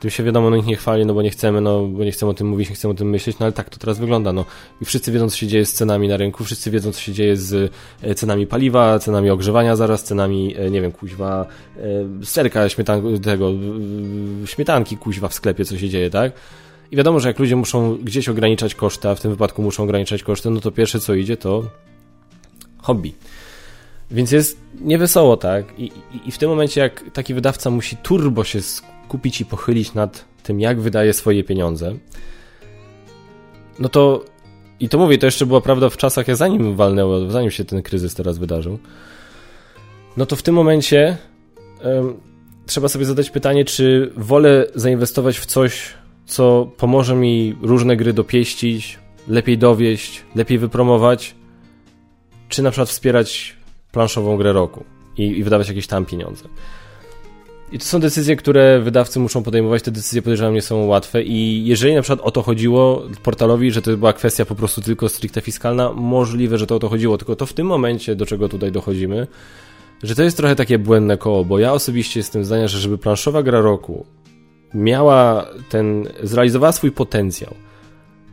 Tym się wiadomo, no ich nie chwali, no bo nie chcemy, no bo nie chcemy o tym mówić, nie chcemy o tym myśleć, no ale tak to teraz wygląda, no. I wszyscy wiedzą, co się dzieje z cenami na rynku, wszyscy wiedzą, co się dzieje z e, cenami paliwa, cenami ogrzewania zaraz, cenami, e, nie wiem, kuźwa, e, serka, śmietan tego, śmietanki kuźwa w sklepie, co się dzieje, tak? I wiadomo, że jak ludzie muszą gdzieś ograniczać koszty, a w tym wypadku muszą ograniczać koszty, no to pierwsze co idzie to hobby. Więc jest niewesoło, tak? I, i, I w tym momencie, jak taki wydawca musi turbo się skupić i pochylić nad tym, jak wydaje swoje pieniądze, no to i to mówię, to jeszcze była prawda w czasach, jak zanim walnęło, zanim się ten kryzys teraz wydarzył, no to w tym momencie trzeba sobie zadać pytanie, czy wolę zainwestować w coś, co pomoże mi różne gry dopieścić, lepiej dowieść, lepiej wypromować, czy na przykład wspierać planszową grę roku i, i wydawać jakieś tam pieniądze. I to są decyzje, które wydawcy muszą podejmować. Te decyzje podejrzewam nie są łatwe i jeżeli na przykład o to chodziło portalowi, że to była kwestia po prostu tylko stricte fiskalna, możliwe, że to o to chodziło, tylko to w tym momencie, do czego tutaj dochodzimy, że to jest trochę takie błędne koło, bo ja osobiście jestem zdania, że żeby planszowa gra roku miała ten, zrealizowała swój potencjał,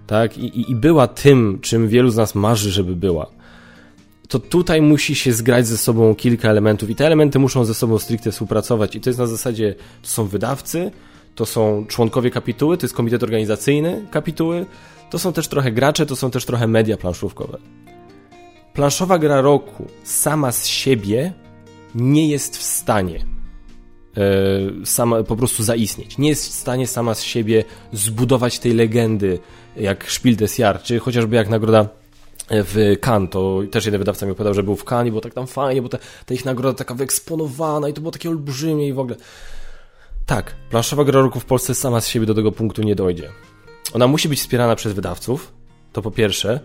tak, i, i była tym, czym wielu z nas marzy, żeby była, to tutaj musi się zgrać ze sobą kilka elementów i te elementy muszą ze sobą stricte współpracować i to jest na zasadzie, to są wydawcy, to są członkowie kapituły, to jest komitet organizacyjny kapituły, to są też trochę gracze, to są też trochę media planszówkowe. Planszowa gra roku sama z siebie nie jest w stanie e, sama po prostu zaistnieć. Nie jest w stanie sama z siebie zbudować tej legendy jak Spiel des Jahr, czy chociażby jak nagroda w Cannes, to też jeden wydawca mi opowiadał, że był w Cannes i było tak tam fajnie, bo ta, ta ich nagroda taka wyeksponowana i to było takie olbrzymie i w ogóle. Tak, planszowa gra roku w Polsce sama z siebie do tego punktu nie dojdzie. Ona musi być wspierana przez wydawców, to po pierwsze,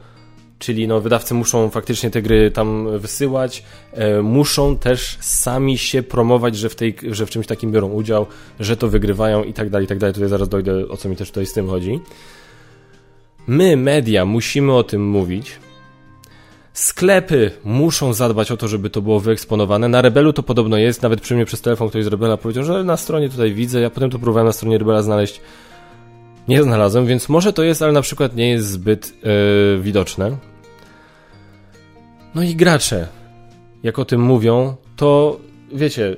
czyli no, wydawcy muszą faktycznie te gry tam wysyłać, e, muszą też sami się promować, że w, tej, że w czymś takim biorą udział, że to wygrywają i tak dalej, i tak dalej. Tutaj zaraz dojdę, o co mi też tutaj z tym chodzi. My, media, musimy o tym mówić, Sklepy muszą zadbać o to, żeby to było wyeksponowane. Na Rebelu to podobno jest, nawet przy mnie przez telefon ktoś z Rebela powiedział, że na stronie tutaj widzę, ja potem to próbowałem na stronie Rebela znaleźć. Nie znalazłem, więc może to jest, ale na przykład nie jest zbyt yy, widoczne. No i gracze, jak o tym mówią, to wiecie,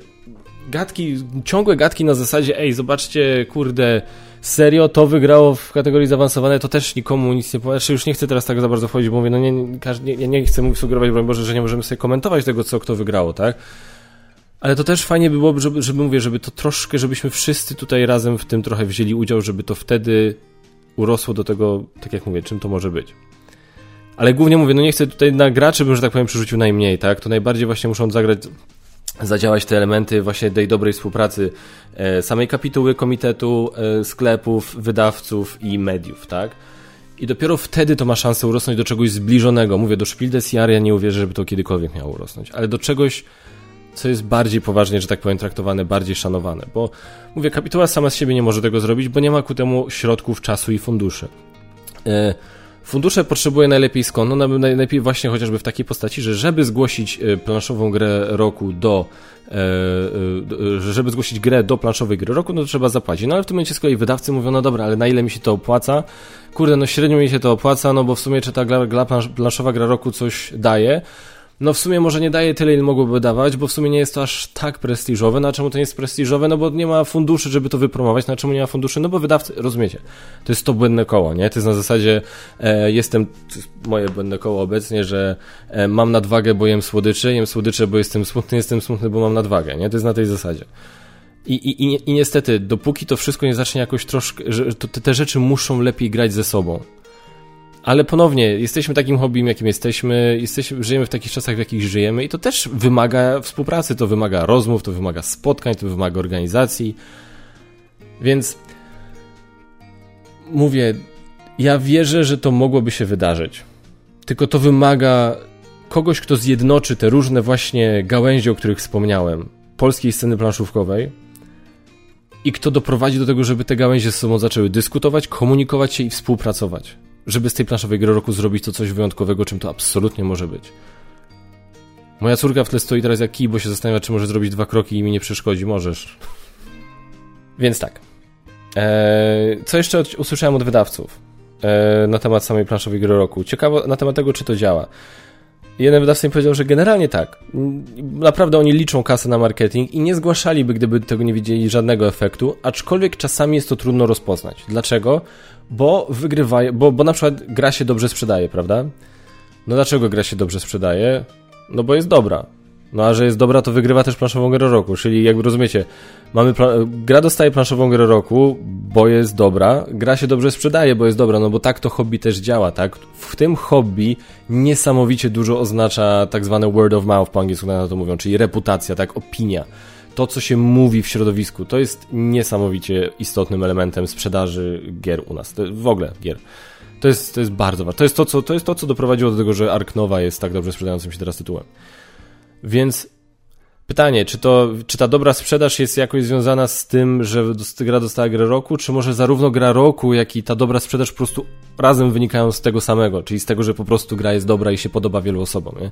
gadki, ciągłe gadki na zasadzie, ej, zobaczcie, kurde, serio to wygrało w kategorii zaawansowane, to też nikomu nic nie powie. Znaczy, już nie chcę teraz tak za bardzo wchodzić, bo mówię, no nie, nie, nie, nie chcę sugerować, broń Boże, że nie możemy sobie komentować tego, co kto wygrało, tak? Ale to też fajnie by było, żeby, żeby mówię, żeby to troszkę, żebyśmy wszyscy tutaj razem w tym trochę wzięli udział, żeby to wtedy urosło do tego, tak jak mówię, czym to może być. Ale głównie mówię, no nie chcę tutaj na graczy bym, że tak powiem, przerzucił najmniej, tak? To najbardziej właśnie muszą zagrać zadziałać te elementy właśnie tej dobrej współpracy e, samej kapituły komitetu, e, sklepów, wydawców i mediów, tak? I dopiero wtedy to ma szansę urosnąć do czegoś zbliżonego. Mówię, do Spiel des ja nie uwierzę, żeby to kiedykolwiek miało urosnąć, ale do czegoś, co jest bardziej poważnie, że tak powiem, traktowane, bardziej szanowane. Bo mówię, kapituła sama z siebie nie może tego zrobić, bo nie ma ku temu środków, czasu i funduszy. E, Fundusze potrzebuje najlepiej skąd? No najlepiej właśnie chociażby w takiej postaci, że żeby zgłosić e, planszową grę roku do e, e, żeby zgłosić grę do planszowej gry roku, no to trzeba zapłacić. No ale w tym momencie z kolei wydawcy mówią, no dobra, ale na ile mi się to opłaca? Kurde, no średnio mi się to opłaca, no bo w sumie czy ta gra, planszowa gra roku coś daje, no w sumie może nie daje tyle, ile mogłoby dawać, bo w sumie nie jest to aż tak prestiżowe. Na czemu to nie jest prestiżowe? No bo nie ma funduszy, żeby to wypromować. Na czemu nie ma funduszy? No bo wydawcy, rozumiecie, to jest to błędne koło, nie? To jest na zasadzie, e, jestem, moje błędne koło obecnie, że e, mam nadwagę, bo jem słodycze, jem słodycze, bo jestem smutny, jestem smutny, bo mam nadwagę, nie? To jest na tej zasadzie. I, i, i, niestety, dopóki to wszystko nie zacznie jakoś troszkę, że to, te rzeczy muszą lepiej grać ze sobą. Ale ponownie, jesteśmy takim hobbym, jakim jesteśmy, jesteśmy, żyjemy w takich czasach, w jakich żyjemy i to też wymaga współpracy, to wymaga rozmów, to wymaga spotkań, to wymaga organizacji. Więc mówię, ja wierzę, że to mogłoby się wydarzyć. Tylko to wymaga kogoś, kto zjednoczy te różne właśnie gałęzie, o których wspomniałem, polskiej sceny planszówkowej i kto doprowadzi do tego, żeby te gałęzie ze sobą zaczęły dyskutować, komunikować się i współpracować żeby z tej planszowej gry roku zrobić to coś wyjątkowego, czym to absolutnie może być. Moja córka w tle stoi teraz jak kij, bo się zastanawia, czy może zrobić dwa kroki i mi nie przeszkodzi. Możesz. Więc tak. E, co jeszcze usłyszałem od wydawców e, na temat samej planszowej gry roku? Ciekawo na temat tego, czy to działa. Jeden wydawca mi powiedział, że generalnie tak. Naprawdę oni liczą kasę na marketing i nie zgłaszaliby, gdyby tego nie widzieli żadnego efektu, aczkolwiek czasami jest to trudno rozpoznać. Dlaczego? Bo wygrywają, bo, bo na przykład gra się dobrze sprzedaje, prawda? No dlaczego gra się dobrze sprzedaje? No bo jest dobra. No a że jest dobra, to wygrywa też planszową grę roku, czyli jakby rozumiecie, mamy gra dostaje planszową grę roku, bo jest dobra, gra się dobrze sprzedaje, bo jest dobra, no bo tak to hobby też działa, tak? W tym hobby niesamowicie dużo oznacza tak zwane word of mouth po angielsku na to mówią, czyli reputacja, tak, opinia. To, co się mówi w środowisku, to jest niesamowicie istotnym elementem sprzedaży gier u nas, w ogóle gier. To jest, to jest bardzo ważne. To jest to, co, to jest to, co doprowadziło do tego, że Ark Nova jest tak dobrze sprzedającym się teraz tytułem. Więc pytanie, czy, to, czy ta dobra sprzedaż jest jakoś związana z tym, że gra dostała grę roku, czy może zarówno gra roku, jak i ta dobra sprzedaż po prostu razem wynikają z tego samego, czyli z tego, że po prostu gra jest dobra i się podoba wielu osobom, nie?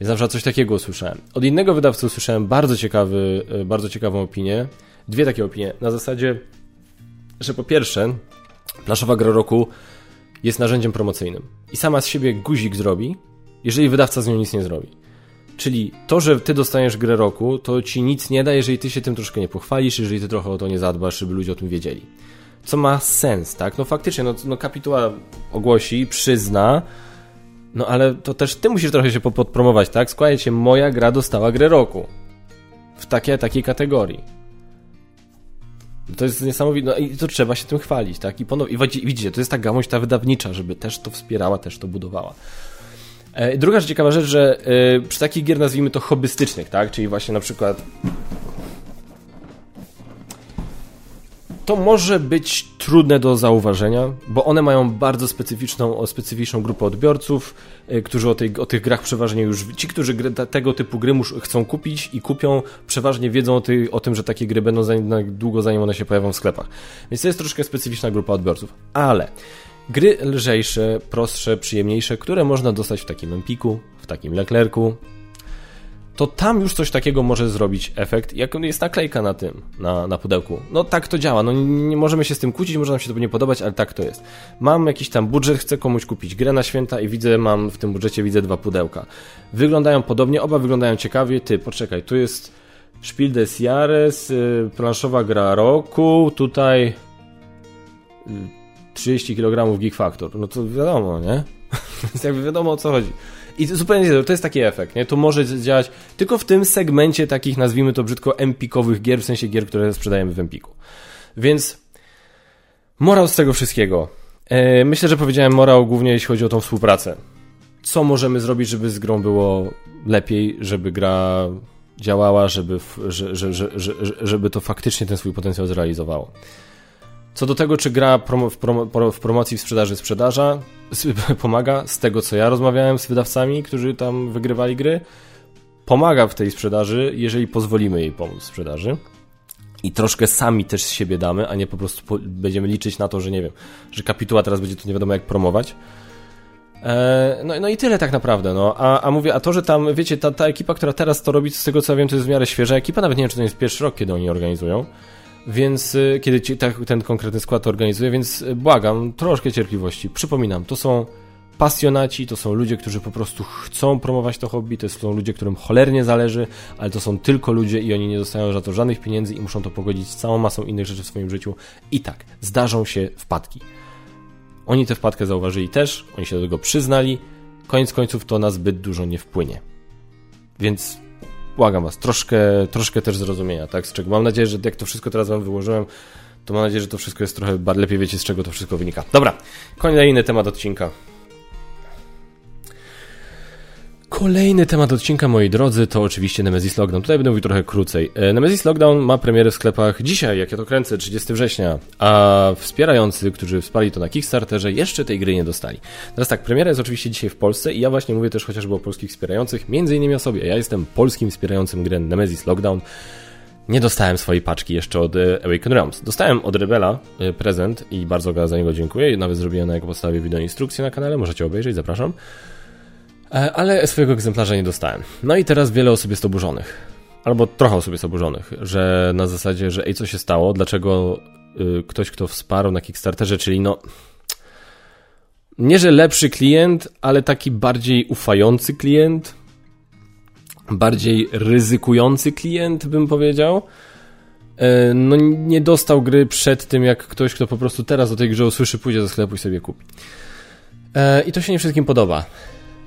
Więc na przykład coś takiego usłyszałem. Od innego wydawcy usłyszałem bardzo ciekawy, e, bardzo ciekawą opinię. Dwie takie opinie. Na zasadzie, że po pierwsze, plaszowa gra roku jest narzędziem promocyjnym. I sama z siebie guzik zrobi, jeżeli wydawca z nią nic nie zrobi. Czyli to, że ty dostaniesz grę roku, to ci nic nie da, jeżeli ty się tym troszkę nie pochwalisz, jeżeli ty trochę o to nie zadbasz, żeby ludzie o tym wiedzieli. Co ma sens, tak? No faktycznie, no, no kapituła ogłosi, przyzna, no ale to też ty musisz trochę się podpromować, tak? Składajcie, moja gra dostała grę roku. W takiej, takiej kategorii. To jest niesamowite, no i to trzeba się tym chwalić, tak? I, ponownie, i widzicie, to jest ta gałąź ta wydawnicza, żeby też to wspierała, też to budowała. E, druga ciekawa rzecz, że e, przy takich gier nazwijmy to hobbystycznych, tak? Czyli właśnie na przykład to może być trudne do zauważenia, bo one mają bardzo specyficzną, specyficzną grupę odbiorców, e, którzy o, tej, o tych grach przeważnie już, ci, którzy gry, tego typu gry mus, chcą kupić i kupią, przeważnie wiedzą o, tej, o tym, że takie gry będą za, długo zanim one się pojawią w sklepach. Więc to jest troszkę specyficzna grupa odbiorców. Ale Gry lżejsze, prostsze, przyjemniejsze, które można dostać w takim Empiku, w takim Leclercu, to tam już coś takiego może zrobić efekt, jak jest naklejka na tym, na, na pudełku. No tak to działa, no nie, nie możemy się z tym kłócić, może nam się to nie podobać, ale tak to jest. Mam jakiś tam budżet, chcę komuś kupić grę na święta i widzę, mam w tym budżecie widzę dwa pudełka. Wyglądają podobnie, oba wyglądają ciekawie, ty, poczekaj, tu jest Spiel des Jahres, yy, planszowa gra roku, tutaj... Yy, 30 kg Geek Factor. No to wiadomo, nie? Więc jakby wiadomo o co chodzi. I zupełnie to jest taki efekt, nie? To może działać tylko w tym segmencie takich, nazwijmy to brzydko, empikowych gier, w sensie gier, które sprzedajemy w empiku. Więc morał z tego wszystkiego. E, myślę, że powiedziałem morał głównie jeśli chodzi o tą współpracę. Co możemy zrobić, żeby z grą było lepiej, żeby gra działała, żeby, że, że, że, żeby to faktycznie ten swój potencjał zrealizowało. Co do tego, czy gra w, promo, w, promocji w sprzedaży sprzedaża pomaga, z tego co ja rozmawiałem z wydawcami, którzy tam wygrywali gry, pomaga w tej sprzedaży, jeżeli pozwolimy jej pomóc w sprzedaży. I troszkę sami też z siebie damy, a nie po prostu po, będziemy liczyć na to, że nie wiem, że kapituła teraz będzie to nie wiadomo jak promować. E, no, no i tyle tak naprawdę, no. A, a mówię, a to, że tam, wiecie, ta, ta ekipa, która teraz to robi, z tego co ja wiem, to jest w miarę świeża ekipa, nawet nie wiem, czy to jest pierwszy rok, kiedy oni organizują. Więc y, kiedy ci, tak, ten konkretny skład organizuje, więc y, błagam, troszkę cierpliwości. Przypominam, to są pasjonaci, to są ludzie, którzy po prostu chcą promować to hobby, to są ludzie, którym cholernie zależy, ale to są tylko ludzie i oni nie dostają za to żadnych pieniędzy i muszą to pogodzić z całą masą innych rzeczy w swoim życiu. I tak, zdarzą się wpadki. Oni tę wpadkę zauważyli też, oni się do tego przyznali, koniec końców to na zbyt dużo nie wpłynie. Więc błagam was, troszkę, troszkę też zrozumienia, tak? Z czego mam nadzieję, że jak to wszystko teraz wam wyłożyłem, to mam nadzieję, że to wszystko jest trochę lepiej wiecie, z czego to wszystko wynika. Dobra, kolejny temat odcinka. Kolejny temat odcinka, moi drodzy, to oczywiście Nemesis Lockdown. Tutaj będę mówił trochę krócej. E, Nemesis Lockdown ma premierę w sklepach dzisiaj, jak ja to kręcę, 30 września, a wspierający, którzy wsparli to na Kickstarterze, jeszcze tej gry nie dostali. Teraz tak, premiera jest oczywiście dzisiaj w Polsce i ja właśnie mówię też chociażby o polskich wspierających, między innymi o sobie. Ja jestem polskim wspierającym grę Nemesis Lockdown. Nie dostałem swojej paczki jeszcze od e, Awaken Realms. Dostałem od Rebela e, prezent i bardzo za niego dziękuję. Nawet zrobiłem na jego podstawie wideo instrukcję na kanale, możecie obejrzeć, zapraszam. E, ale swojego egzemplarza nie dostałem. No i teraz wiele osób jest oburzonych. Albo trochę osób jest oburzonych, że na zasadzie, że ej, co się stało, dlaczego y, ktoś, kto wsparł na Kickstarterze, czyli no nie, że lepszy klient, ale taki bardziej ufający klient, bardziej ryzykujący klient, bym powiedział. E, no nie dostał gry przed tym, jak ktoś, kto po prostu teraz o tej grze usłyszy, pójdzie do sklepu i sobie kupi. E, I to się nie wszystkim podoba.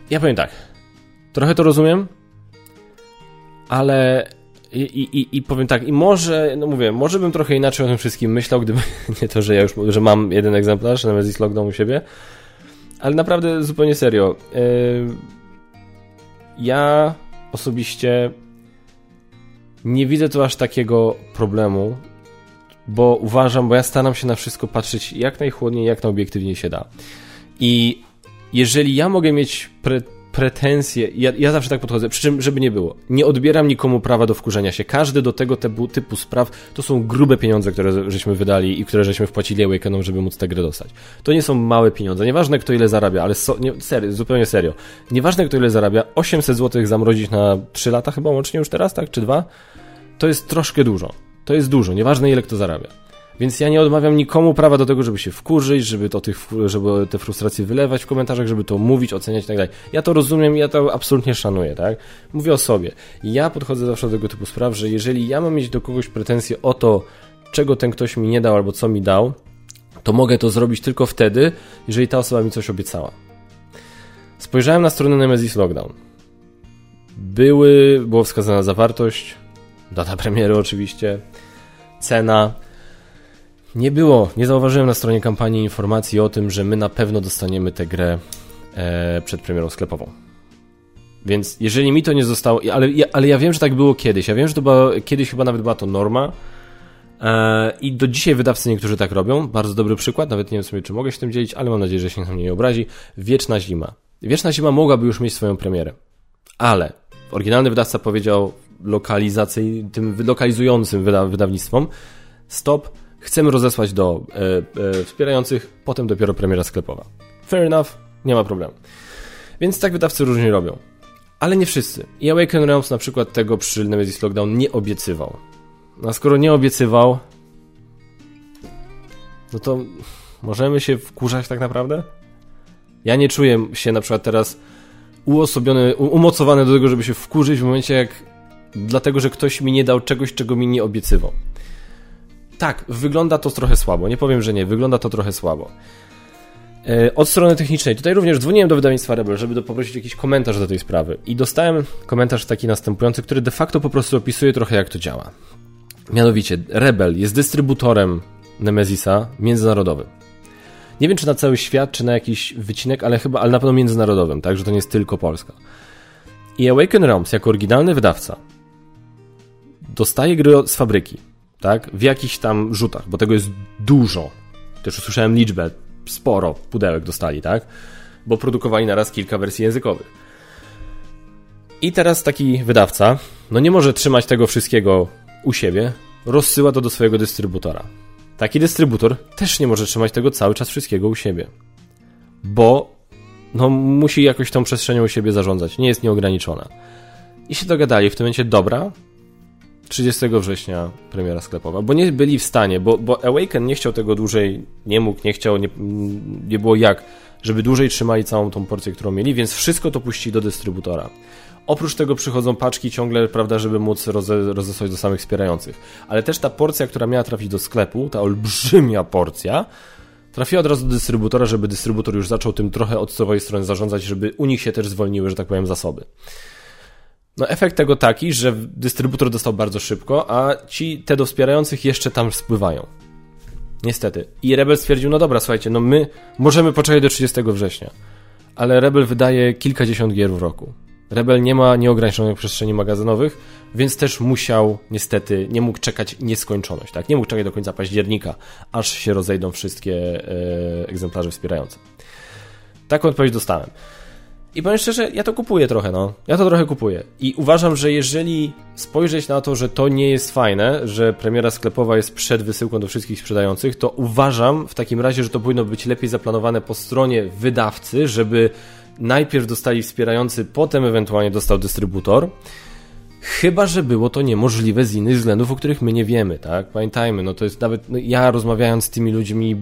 Ja powiem tak, trochę to rozumiem, ale i, i, i powiem tak, i może, no mówię, może bym trochę inaczej o tym wszystkim myślał, gdyby nie to, że ja już że mam jeden egzemplarz na Nemesis Lockdown u siebie, ale naprawdę zupełnie serio. E, ja osobiście nie widzę tu aż takiego problemu, bo uważam, bo ja staram się na wszystko patrzeć jak najchłodniej, jak najobiektywniej się da. I jeżeli ja mogę mieć pre pretensje, ja, ja zawsze tak podchodzę, przy czym, żeby nie było, nie odbieram nikomu prawa do wkurzenia się. Każdy do tego typu, typu spraw to są grube pieniądze, które żeśmy wydali i które żeśmy wpłacili Awakenom, żeby móc tę grę dostać. To nie są małe pieniądze. Nieważne kto ile zarabia, ale so, nie, serio, zupełnie serio. Nieważne kto ile zarabia, 800 zł zamrozić na 3 lata chyba łącznie już teraz, tak? Czy 2? To jest troszkę dużo. To jest dużo, nieważne ile kto zarabia. Więc ja nie odmawiam nikomu prawa do tego, żeby się wkurzyć, żeby, to tych, żeby te frustracje wylewać w komentarzach, żeby to mówić, oceniać i tak dalej. Ja to rozumiem, ja to absolutnie szanuję, tak? Mówię o sobie. Ja podchodzę zawsze do tego typu spraw, że jeżeli ja mam mieć do kogoś pretensje o to, czego ten ktoś mi nie dał albo co mi dał, to mogę to zrobić tylko wtedy, jeżeli ta osoba mi coś obiecała. Spojrzałem na stronę Nemesis Lockdown. Były, było wskazana zawartość, data premiery oczywiście, cena, nie było, nie zauważyłem na stronie kampanii informacji o tym, że my na pewno dostaniemy tę grę e, przed premierą sklepową. Więc jeżeli mi to nie zostało, ale, ale ja wiem, że tak było kiedyś. Ja wiem, że to była, kiedyś chyba nawet była to norma. E, I do dzisiaj wydawcy niektórzy tak robią. Bardzo dobry przykład, nawet nie wiem sobie, czy mogę się tym dzielić, ale mam nadzieję, że się na mnie nie obrazi. Wieczna Zima. Wieczna Zima mogłaby już mieć swoją premierę. Ale oryginalny wydawca powiedział lokalizacyjnym, tym lokalizującym wyda wydawnictwom stop, chcemy rozesłać do e, e, wspierających, potem dopiero premiera sklepowa. Fair enough, nie ma problemu. Więc tak wydawcy różnie robią. Ale nie wszyscy. I Awaken Realms na przykład tego przy Nemesis Lockdown nie obiecywał. A skoro nie obiecywał, no to możemy się wkurzać tak naprawdę? Ja nie czuję się na przykład teraz uosobiony, umocowany do tego, żeby się wkurzyć w momencie jak dlatego, że ktoś mi nie dał czegoś, czego mi nie obiecywał. Tak, wygląda to trochę słabo. Nie powiem, że nie, wygląda to trochę słabo. E, od strony technicznej, tutaj również dzwoniłem do wydawnictwa Rebel, żeby poprosić jakiś komentarz do tej sprawy. I dostałem komentarz taki następujący, który de facto po prostu opisuje trochę jak to działa. Mianowicie, Rebel jest dystrybutorem Nemezisa międzynarodowym. Nie wiem, czy na cały świat, czy na jakiś wycinek, ale chyba, ale na pewno międzynarodowym, tak, że to nie jest tylko Polska. I Awaken Realms, jako oryginalny wydawca, dostaje gry z fabryki tak? W jakichś tam rzutach, bo tego jest dużo. Też usłyszałem liczbę, sporo pudełek dostali, tak? Bo produkowali naraz kilka wersji językowych. I teraz taki wydawca, no nie może trzymać tego wszystkiego u siebie, rozsyła to do swojego dystrybutora. Taki dystrybutor też nie może trzymać tego cały czas wszystkiego u siebie. Bo no, musi jakoś tą przestrzenią u siebie zarządzać, nie jest nieograniczona. I się dogadali w tym momencie, dobra, 30 września premiera sklepowa, bo nie byli w stanie, bo, bo Awaken nie chciał tego dłużej, nie mógł, nie chciał, nie, nie było jak, żeby dłużej trzymali całą tą porcję, którą mieli, więc wszystko to puścili do dystrybutora. Oprócz tego przychodzą paczki ciągle, prawda, żeby móc roze, rozesłać do samych wspierających. Ale też ta porcja, która miała trafić do sklepu, ta olbrzymia porcja, trafiła od razu do dystrybutora, żeby dystrybutor już zaczął tym trochę od swojej strony zarządzać, żeby u nich się też zwolniły, że tak powiem, zasoby. No efekt tego taki, że dystrybutor dostał bardzo szybko, a ci te do wspierających jeszcze tam spływają. Niestety. I Rebel stwierdził, no dobra, słuchajcie, no my możemy poczekać do 30 września. Ale Rebel wydaje kilkadziesiąt gier w roku. Rebel nie ma nieograniczonych przestrzeni magazynowych, więc też musiał, niestety, nie mógł czekać nieskończoność, tak? Nie mógł czekać do końca października, aż się rozejdą wszystkie e, egzemplarze wspierające. Taką odpowiedź dostałem. I powiem szczerze, ja to kupuję trochę, no. Ja to trochę kupuję. I uważam, że jeżeli spojrzeć na to, że to nie jest fajne, że premiera sklepowa jest przed wysyłką do wszystkich sprzedających, to uważam w takim razie, że to powinno być lepiej zaplanowane po stronie wydawcy, żeby najpierw dostali wspierający, potem ewentualnie dostał dystrybutor. Chyba, że było to niemożliwe z innych względów, o których my nie wiemy, tak? Pamiętajmy, no to jest nawet, no ja rozmawiając z tymi ludźmi,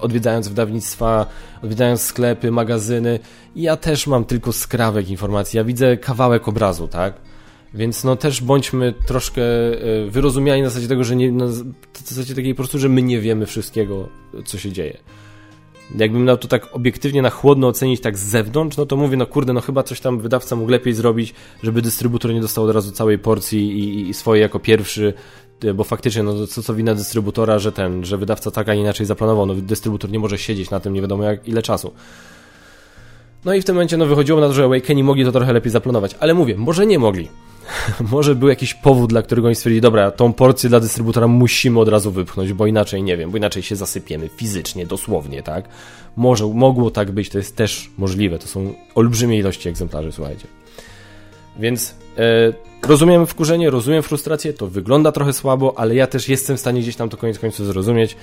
odwiedzając wydawnictwa, odwiedzając sklepy, magazyny, ja też mam tylko skrawek informacji, ja widzę kawałek obrazu, tak? Więc no też bądźmy troszkę e, wyrozumiali na zasadzie tego, że nie, na zasadzie takiej po prostu, że my nie wiemy wszystkiego, co się dzieje. Jakbym miał to tak obiektywnie na chłodno ocenić tak z zewnątrz, no to mówię, no kurde, no chyba coś tam wydawca mógł lepiej zrobić, żeby dystrybutor nie dostał od razu całej porcji i, i swoje jako pierwszy, e, bo faktycznie, no co, co wina dystrybutora, że ten, że wydawca tak, a nie inaczej zaplanował, no dystrybutor nie może siedzieć na tym nie wiadomo jak, ile czasu. No i w tym momencie no wychodziło na to, że Awakeni mogli to trochę lepiej zaplanować, ale mówię, może nie mogli. może był jakiś powód, dla którego oni stwierdzili, dobra, tą porcję dla dystrybutora musimy od razu wypchnąć, bo inaczej, nie wiem, bo inaczej się zasypiemy fizycznie, dosłownie, tak? Może, mogło tak być, to jest też możliwe, to są olbrzymie ilości egzemplarzy, słuchajcie. Więc e, rozumiem wkurzenie, rozumiem frustrację, to wygląda trochę słabo, ale ja też jestem w stanie gdzieś tam to koniec końców zrozumieć,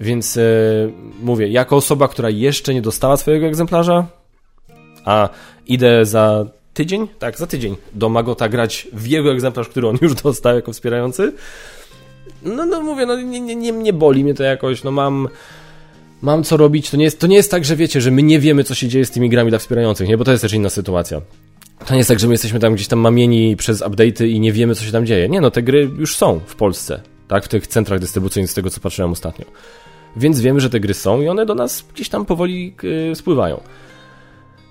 więc e, mówię, jako osoba, która jeszcze nie dostała swojego egzemplarza, a idę za tydzień? Tak, za tydzień do Magota grać w jego egzemplarz, który on już dostał jako wspierający. No, no mówię, no nie, nie, nie, nie boli mnie to jakoś, no mam mam co robić, to nie, jest, to nie jest tak, że wiecie, że my nie wiemy, co się dzieje z tymi grami dla wspierających, nie? Bo to jest też inna sytuacja. To nie jest tak, że my jesteśmy tam gdzieś tam mamieni przez update'y i nie wiemy, co się tam dzieje. Nie, no te gry już są w Polsce, tak? W tych centrach dystrybucyjnych, z tego co patrzyłem ostatnio. Więc wiemy, że te gry są i one do nas gdzieś tam powoli yy, spływają.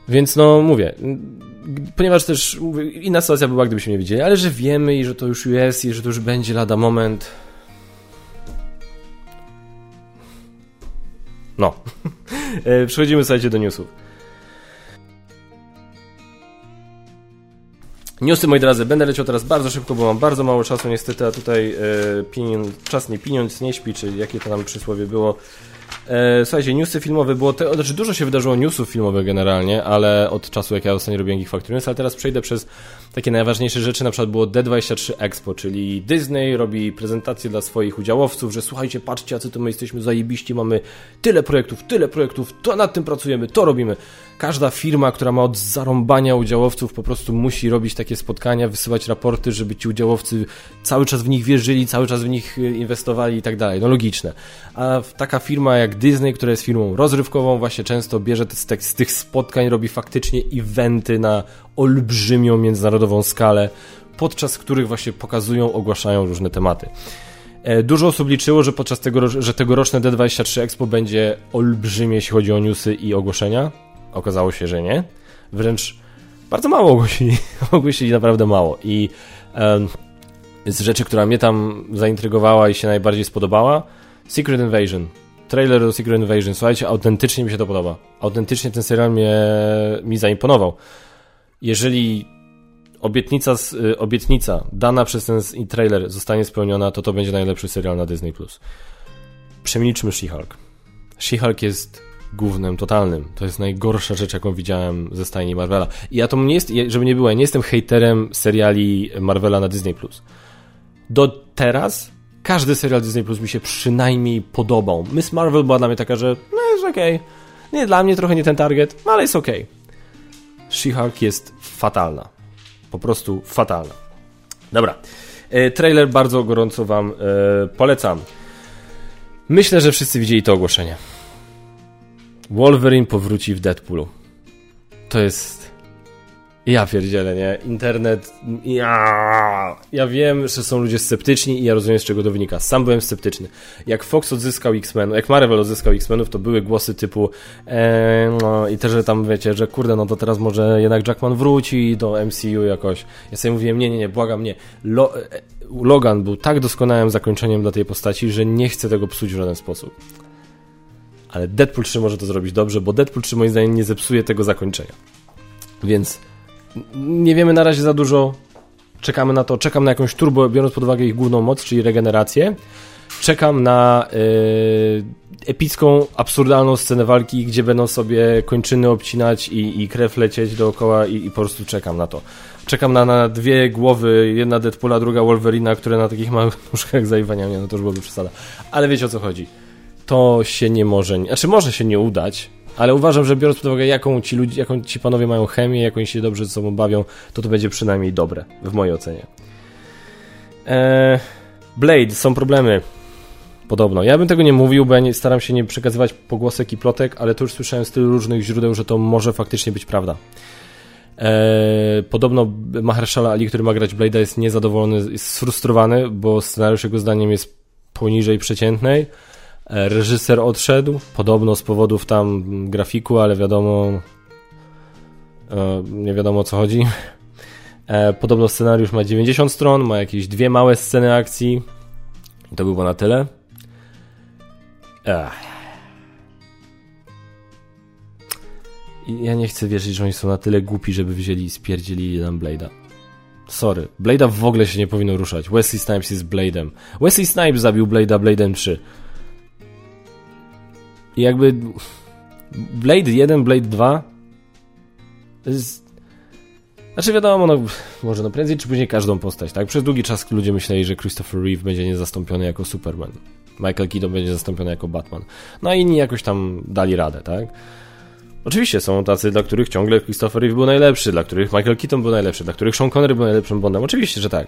Więc no, mówię, ponieważ też inna sytuacja była, gdybyśmy nie widzieli, ale że wiemy i że to już jest i że to już będzie lada moment. No. E, przechodzimy, słuchajcie, do newsów. Newsy, moi drodzy, będę leciał teraz bardzo szybko, bo mam bardzo mało czasu niestety, a tutaj e, czas nie pieniądz nie śpi, czy jakie to tam przysłowie było. E, słuchajcie, newsy filmowe było, te, znaczy dużo się wydarzyło newsów filmowych generalnie, ale od czasu jak ja ostatnio robiłem Geek Factory News, ale teraz przejdę przez takie najważniejsze rzeczy, na przykład było D23 Expo, czyli Disney robi prezentację dla swoich udziałowców, że słuchajcie, patrzcie, co to my jesteśmy zajebiści, mamy tyle projektów, tyle projektów, to nad tym pracujemy, to robimy. Każda firma, która ma od zarąbania udziałowców, po prostu musi robić takie spotkania, wysyłać raporty, żeby ci udziałowcy cały czas w nich wierzyli, cały czas w nich y, inwestowali i tak dalej. No logiczne. A taka firma jak Disney, która jest firmą rozrywkową, właśnie często bierze z tych spotkań, robi faktycznie eventy na olbrzymią międzynarodową skalę, podczas których właśnie pokazują, ogłaszają różne tematy. E, dużo osób liczyło, że podczas tego, że tegoroczne D23 Expo będzie olbrzymie, jeśli chodzi o newsy i ogłoszenia. Okazało się, że nie. Wręcz bardzo mało ogłosili. ogłosili naprawdę mało. I um, z rzeczy, która mnie tam zaintrygowała i się najbardziej spodobała, Secret Invasion. Trailer do Secret Invasion. Słuchajcie, autentycznie mi się to podoba. Autentycznie ten serial mnie, mi zaimponował jeżeli obietnica, y, obietnica dana przez ten trailer zostanie spełniona, to to będzie najlepszy serial na Disney+. Przemilczmy She-Hulk. She-Hulk jest głównym totalnym. To jest najgorsza rzecz, jaką widziałem ze stajni Marvela. I ja to nie jest, żeby nie było, ja nie jestem haterem seriali Marvela na Disney+. Do teraz każdy serial Disney Plus mi się przynajmniej podobał. Miss Marvel była dla mnie taka, że no jest okej. Okay. Nie dla mnie, trochę nie ten target, ale jest okej. Okay. She-Hulk jest fatalna. Po prostu fatalna. Dobra. E, trailer bardzo gorąco Wam e, polecam. Myślę, że wszyscy widzieli to ogłoszenie. Wolverine powróci w Deadpoolu. To jest ja pierdzielę, nie? Internet... Ja, ja wiem, że są ludzie sceptyczni i ja rozumiem, z czego to wynika. Sam byłem sceptyczny. Jak Fox odzyskał X-Men, jak Marvel odzyskał X-Menów, to były głosy typu e, no i też, że tam wiecie, że kurde, no to teraz może jednak Jackman wróci do MCU jakoś. Ja sobie mówiłem, nie, nie, nie, błagam, nie. Lo, e, Logan był tak doskonałym zakończeniem dla tej postaci, że nie chcę tego psuć w żaden sposób. Ale Deadpool 3 może to zrobić dobrze, bo Deadpool 3 moim zdaniem nie zepsuje tego zakończenia. Więc nie wiemy na razie za dużo. Czekamy na to. Czekam na jakąś turbo, biorąc pod uwagę ich główną moc, czyli regenerację. Czekam na yy, epicką, absurdalną scenę walki, gdzie będą sobie kończyny obcinać i, i krew lecieć dookoła i, i po prostu czekam na to. Czekam na, na dwie głowy, jedna Deadpoola, druga Wolverina, które na takich małych nóżkach zaiwania, nie, no to już byłoby przesada. Ale wiecie o co chodzi. To się nie może, znaczy może się nie udać, ale uważam, że biorąc pod uwagę, jaką ci, ludzie, jaką ci panowie mają chemię, jak oni się dobrze ze sobą bawią, to to będzie przynajmniej dobre, w mojej ocenie. Eee, Blade, są problemy. Podobno. Ja bym tego nie mówił, bo ja nie, staram się nie przekazywać pogłosek i plotek, ale to już słyszałem z tylu różnych źródeł, że to może faktycznie być prawda. Eee, podobno Mahershala Ali, który ma grać Blade'a jest niezadowolony, jest sfrustrowany, bo scenariusz jego zdaniem jest poniżej przeciętnej. Eee, reżyser odszedł, podobno z powodów tam grafiku, ale wiadomo eee, nie wiadomo o co chodzi. Eee, podobno scenariusz ma 90 stron, ma jakieś dwie małe sceny akcji i to było na tyle. Ech. Ja nie chcę wierzyć, że oni są na tyle głupi, żeby wzięli i spierdzielili nam Blade'a. Sorry. Blade'a w ogóle się nie powinno ruszać. Wesley Snipes jest Blade'em. Wesley Snipes zabił Blade'a Blade'em 3. I jakby... Blade 1, Blade 2 to jest... Znaczy wiadomo, no, może no prędzej czy później każdą postać, tak? Przez długi czas ludzie myśleli, że Christopher Reeve będzie niezastąpiony jako Superman. Michael Keaton będzie zastąpiony jako Batman. No a inni jakoś tam dali radę, tak? Oczywiście są tacy, dla których ciągle Christopher Reeve był najlepszy, dla których Michael Keaton był najlepszy, dla których Sean Connery był najlepszym Bondem. Oczywiście, że tak.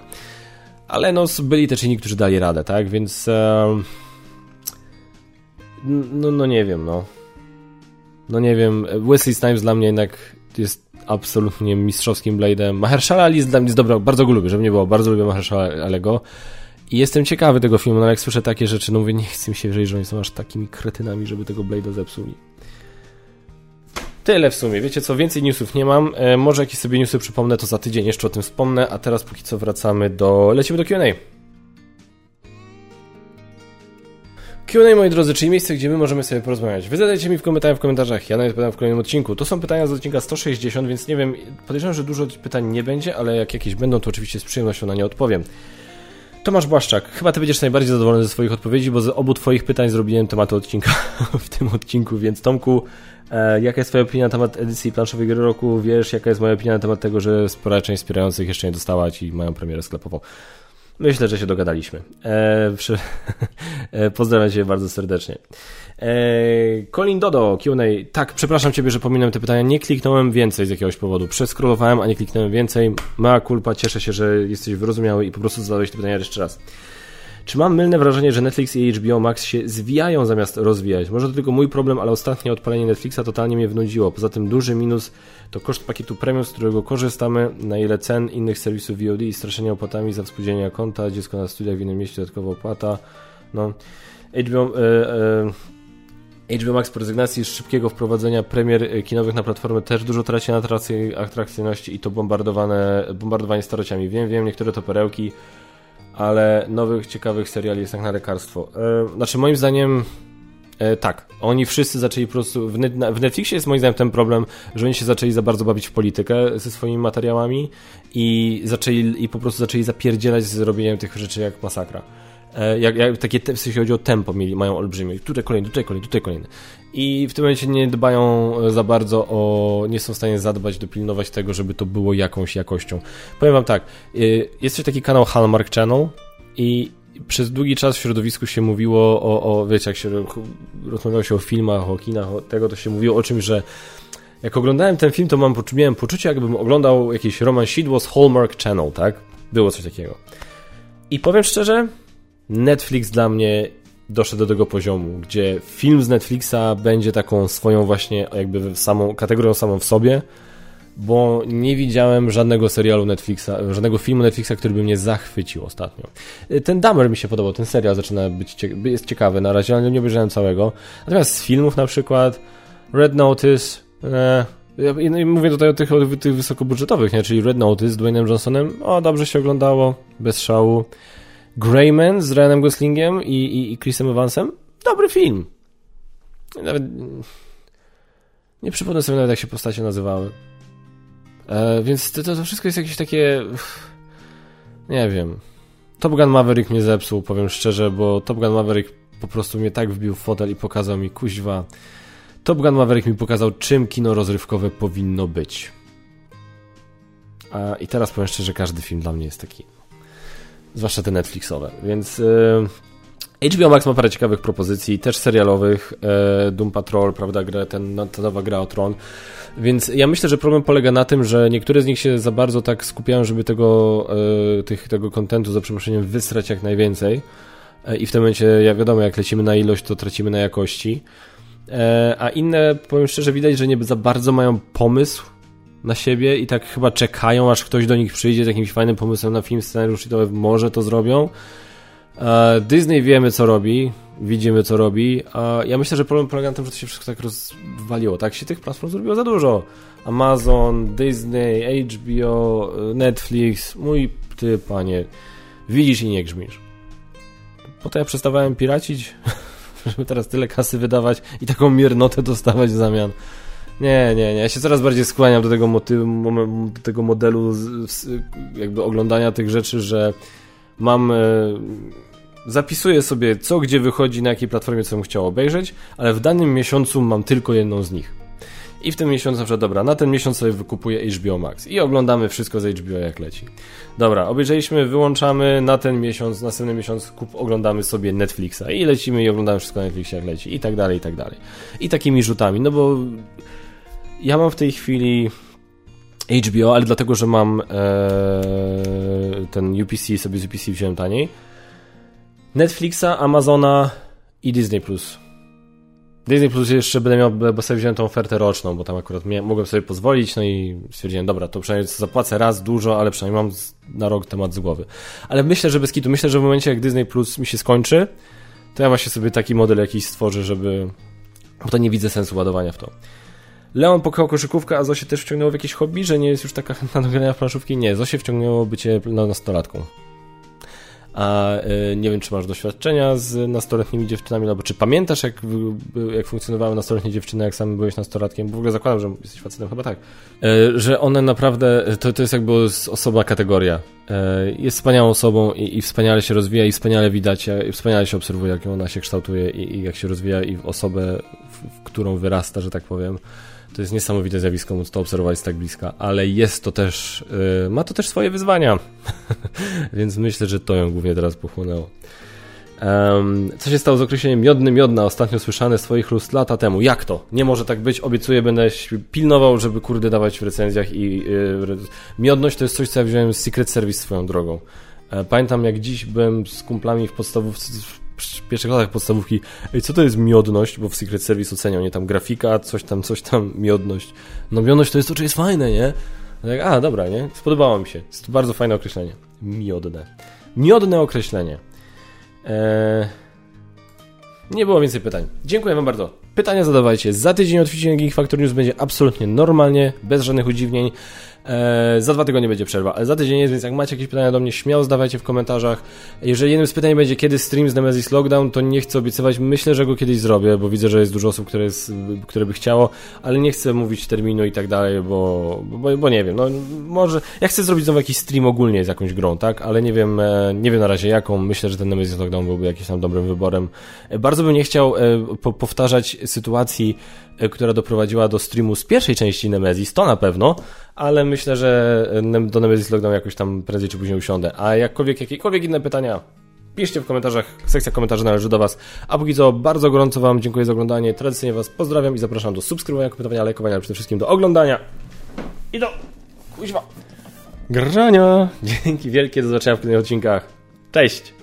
Ale no, byli też inni, którzy dali radę, tak? Więc... No, no nie wiem, no. No nie wiem. Wesley Snipes dla mnie jednak jest absolutnie mistrzowskim Blade'em. Mahershala Ali jest dla mnie dobra, bardzo go lubię, żeby nie było, bardzo lubię Mahershala Alego. I jestem ciekawy tego filmu, no jak słyszę takie rzeczy, no mówię, nie chcę mi się wierzyć, że oni są aż takimi kretynami, żeby tego Blade'a zepsuli. Tyle w sumie. Wiecie co, więcej newsów nie mam. E, może jakieś sobie newsy przypomnę, to za tydzień jeszcze o tym wspomnę, a teraz póki co wracamy do... lecimy do Q&A. Q&A, moi drodzy, czyli miejsce, gdzie my możemy sobie porozmawiać. Wy zadajcie mi w komentarzach, w komentarzach, ja nawet pytam w kolejnym odcinku. To są pytania z odcinka 160, więc nie wiem, podejrzewam, że dużo pytań nie będzie, ale jak jakieś będą, to oczywiście z przyjemnością na nie odpowiem. Tomasz Błaszczak, chyba ty będziesz najbardziej zadowolony ze swoich odpowiedzi, bo z obu twoich pytań zrobiłem tematy odcinka w tym odcinku, więc Tomku, e, jaka jest twoja opinia na temat edycji planszowej gry roku? Wiesz, jaka jest moja opinia na temat tego, że spora część wspierających jeszcze nie dostała i mają premierę sklepową? Myślę, że się dogadaliśmy. E, przy... e, pozdrawiam Cię bardzo serdecznie. E, Colin Dodo, Q&A. Tak, przepraszam Ciebie, że pominąłem te pytania. Nie kliknąłem więcej z jakiegoś powodu. Przeskrolowałem, a nie kliknąłem więcej. Mała kulpa, cieszę się, że jesteś wyrozumiały i po prostu zadałeś te pytania jeszcze raz. Czy mam mylne wrażenie, że Netflix i HBO Max się zwijają zamiast rozwijać? Może to tylko mój problem, ale ostatnie odpalenie Netflixa totalnie mnie wnudziło. Poza tym duży minus to koszt pakietu premium, z którego korzystamy, na ile cen innych serwisów VOD i straszenia opłatami za współdzielenie konta, dziecko na studiach w innym mieście, dodatkowa opłata. No. HBO, e, e, HBO Max po rezygnacji z szybkiego wprowadzenia premier kinowych na platformę też dużo traci na atrakcyjności i to bombardowane, bombardowanie starociami. Wiem, wiem, niektóre to perełki, ale nowych, ciekawych seriali jest jak na lekarstwo. E, znaczy, moim zdaniem, e, tak. Oni wszyscy zaczęli po prostu. W, Netflixie jest moim zdaniem ten problem, że oni się zaczęli za bardzo bawić w politykę ze swoimi materiałami i zaczęli i po prostu zaczęli zapierdzielać z robieniem tych rzeczy jak masakra. E, jak, jak, takie, jeśli chodzi o tempo, mieli, mają olbrzymie. Tutaj kolejny, tutaj kolejny, tutaj kolejny. I w tym momencie nie dbają za bardzo o. nie są w stanie zadbać, dopilnować tego, żeby to było jakąś jakością. Powiem Wam tak, y, jest też taki kanał Hallmark Channel i przez długi czas w środowisku się mówiło o, o wiecie, jak się rozmawiało się o filmach, o kinach, o tego, to się mówiło o czymś, że jak oglądałem ten film, to mam, miałem poczucie, jakbym oglądał jakiś romansidło z Hallmark Channel, tak? Było coś takiego. I powiem szczerze, Netflix dla mnie doszedł do tego poziomu, gdzie film z Netflixa będzie taką swoją właśnie jakby samą kategorią samą w sobie, bo nie widziałem żadnego serialu Netflixa, żadnego filmu Netflixa, który by mnie zachwycił ostatnio. Ten Damer mi się podobał, ten serial zaczyna być jest ciekawy na razie, ale nie obejrzałem całego. Natomiast z filmów na przykład Red Notice, e, ja mówię tutaj o tych, o tych wysokobudżetowych, nie? czyli Red Notice z Dwayne'em Johnsonem, o dobrze się oglądało, bez szału. Greyman z Ryanem Goslingiem i, i, i Chrisem Evansem. Dobry film. Nawet nie przypomnę sobie nawet jak się postacie nazywały. E, więc to, to, wszystko jest jakieś takie nie wiem. Top Gun Maverick mnie zepsuł, powiem szczerze, bo Top Gun Maverick po prostu mnie tak wbił w fotel i pokazał mi kuźwa. Top Gun Maverick mi pokazał, czym kino rozrywkowe powinno być. A, I teraz powiem szczerze, każdy film dla mnie jest taki zwłaszcza te Netflixowe, więc yy, HBO Max ma parę ciekawych propozycji, też serialowych, e, Doom Patrol, prawda, gra, ten, ta nowa gra o Tron, więc ja myślę, że problem polega na tym, że niektóre z nich się za bardzo tak skupiają, żeby tego, e, tych, tego kontentu za przeproszeniem wysrać jak najwięcej. E, i w tym momencie, ja wiadomo, jak lecimy na ilość, to tracimy na jakości, e, a inne, powiem szczerze, widać, że nie za bardzo mają pomysł na siebie i tak chyba czekają, aż ktoś do nich przyjdzie z jakimś fajnym pomysłem na film, scenariusz i to może to zrobią, E, Disney wiemy, co robi, widzimy, co robi, ja myślę, że problem polega na tym, że to się wszystko tak rozwaliło, tak się tych platform zrobiło za dużo. Amazon, Disney, HBO, Netflix, mój ty, panie, widzisz i nie grzmisz. Potem ja przestawałem piracić, żeby teraz tyle kasy wydawać i taką miernotę dostawać w zamian. Nie, nie, nie. Ja się coraz bardziej skłaniam do tego, motywu, do tego modelu jakby oglądania tych rzeczy, że mam e, zapisuję sobie co gdzie wychodzi, na jakiej platformie co bym chciał obejrzeć, ale w danym miesiącu mam tylko jedną z nich. I w tym miesiącu, na przykład, dobra, na ten miesiąc sobie wykupuję HBO Max i oglądamy wszystko z HBO jak leci. Dobra, obejrzeliśmy, wyłączamy na ten miesiąc, następny miesiąc kup, oglądamy sobie Netflixa i lecimy i oglądamy wszystko na Netflixie jak leci i tak dalej, i tak dalej. I takimi rzutami, no bo ja mam w tej chwili HBO, ale dlatego, że mam e, ten UPC, sobie z UPC wziąłem taniej. Netflixa, Amazona i Disney+. Disney Plus jeszcze będę miał, bo sobie wziąłem tą ofertę roczną, bo tam akurat miałem, mogłem sobie pozwolić, no i stwierdziłem, dobra, to przynajmniej zapłacę raz dużo, ale przynajmniej mam na rok temat z głowy. Ale myślę, że bez kitu, myślę, że w momencie jak Disney Plus mi się skończy, to ja właśnie sobie taki model jakiś stworzę, żeby... Bo to nie widzę sensu ładowania w to. Leon pokochał koszykówkę, a Zosie też wciągnęło w jakieś hobby, że nie jest już taka chętna do grania w planszówki? Nie, Zosie wciągnęło bycie nastolatką. A y, nie wiem, czy masz doświadczenia z nastoletnimi dziewczynami, albo czy pamiętasz, jak, jak funkcjonowały nastoletnie dziewczyny, jak sam byłeś nastolatkiem? W ogóle zakładam, że jesteś facetem, chyba tak. Y, że one naprawdę, to, to jest jakby osoba kategoria. Y, jest wspaniałą osobą i, i, wspaniale się rozwija i wspaniale widać, i wspaniale się obserwuje, jak ona się kształtuje i, i jak się rozwija i w osobę, w, w którą wyrasta, że tak powiem. To jest niesamowite zjawisko, móc to obserwować z tak bliska, ale jest to też, yy, ma to też swoje wyzwania, więc myślę, że to ją głównie teraz pochłonęło. Um, co się stało z określeniem miodny miodna, ostatnio słyszane swoich lust lata temu? Jak to? Nie może tak być, obiecuję, będę pilnował, żeby kurde dawać w recenzjach i yy, miodność to jest coś, co ja wziąłem z Secret Service swoją drogą. E, pamiętam jak dziś byłem z kumplami w podstawówce, w pierwszych latach podstawówki, co to jest miodność, bo w Secret Service oceniał, nie, tam grafika, coś tam, coś tam, miodność. No miodność to jest to, czy jest fajne, nie? Tak, a, dobra, nie? Spodobało mi się. Jest to bardzo fajne określenie. Miodne. Miodne określenie. Eee... Nie było więcej pytań. Dziękuję Wam bardzo. Pytania zadawajcie. Za tydzień od Geek Factor News będzie absolutnie normalnie, bez żadnych udziwnień. Eee, za dwa tygodnie będzie przerwa, ale za tydzień jest, więc jak macie jakieś pytania do mnie, śmiało zadawajcie w komentarzach. Jeżeli jednym z pytań będzie, kiedy stream z Nemesis Lockdown, to nie chcę obiecywać. Myślę, że go kiedyś zrobię, bo widzę, że jest dużo osób, które, jest, które by chciało, ale nie chcę mówić terminu i tak dalej, bo, bo, bo nie wiem. No, może. Ja chcę zrobić znowu jakiś stream ogólnie z jakąś grą, tak? Ale nie wiem, e, nie wiem na razie jaką. Myślę, że ten Nemesis Lockdown byłby jakimś tam dobrym wyborem. E, bardzo bym nie chciał e, po, powtarzać sytuacji, która doprowadziła do streamu z pierwszej części Nemesis, to na pewno, ale myślę, że do Nemesis Lockdown jakoś tam prędzej czy później usiądę. A jakkolwiek, jakiekolwiek inne pytania, piszcie w komentarzach, sekcja komentarzy należy do Was. A póki co, bardzo gorąco Wam dziękuję za oglądanie, tradycyjnie Was pozdrawiam i zapraszam do subskrybowania, komentowania, lajkowania, ale przede wszystkim do oglądania i do kuźwa grania. Dzięki wielkie, do zobaczenia w kolejnych odcinkach. Cześć!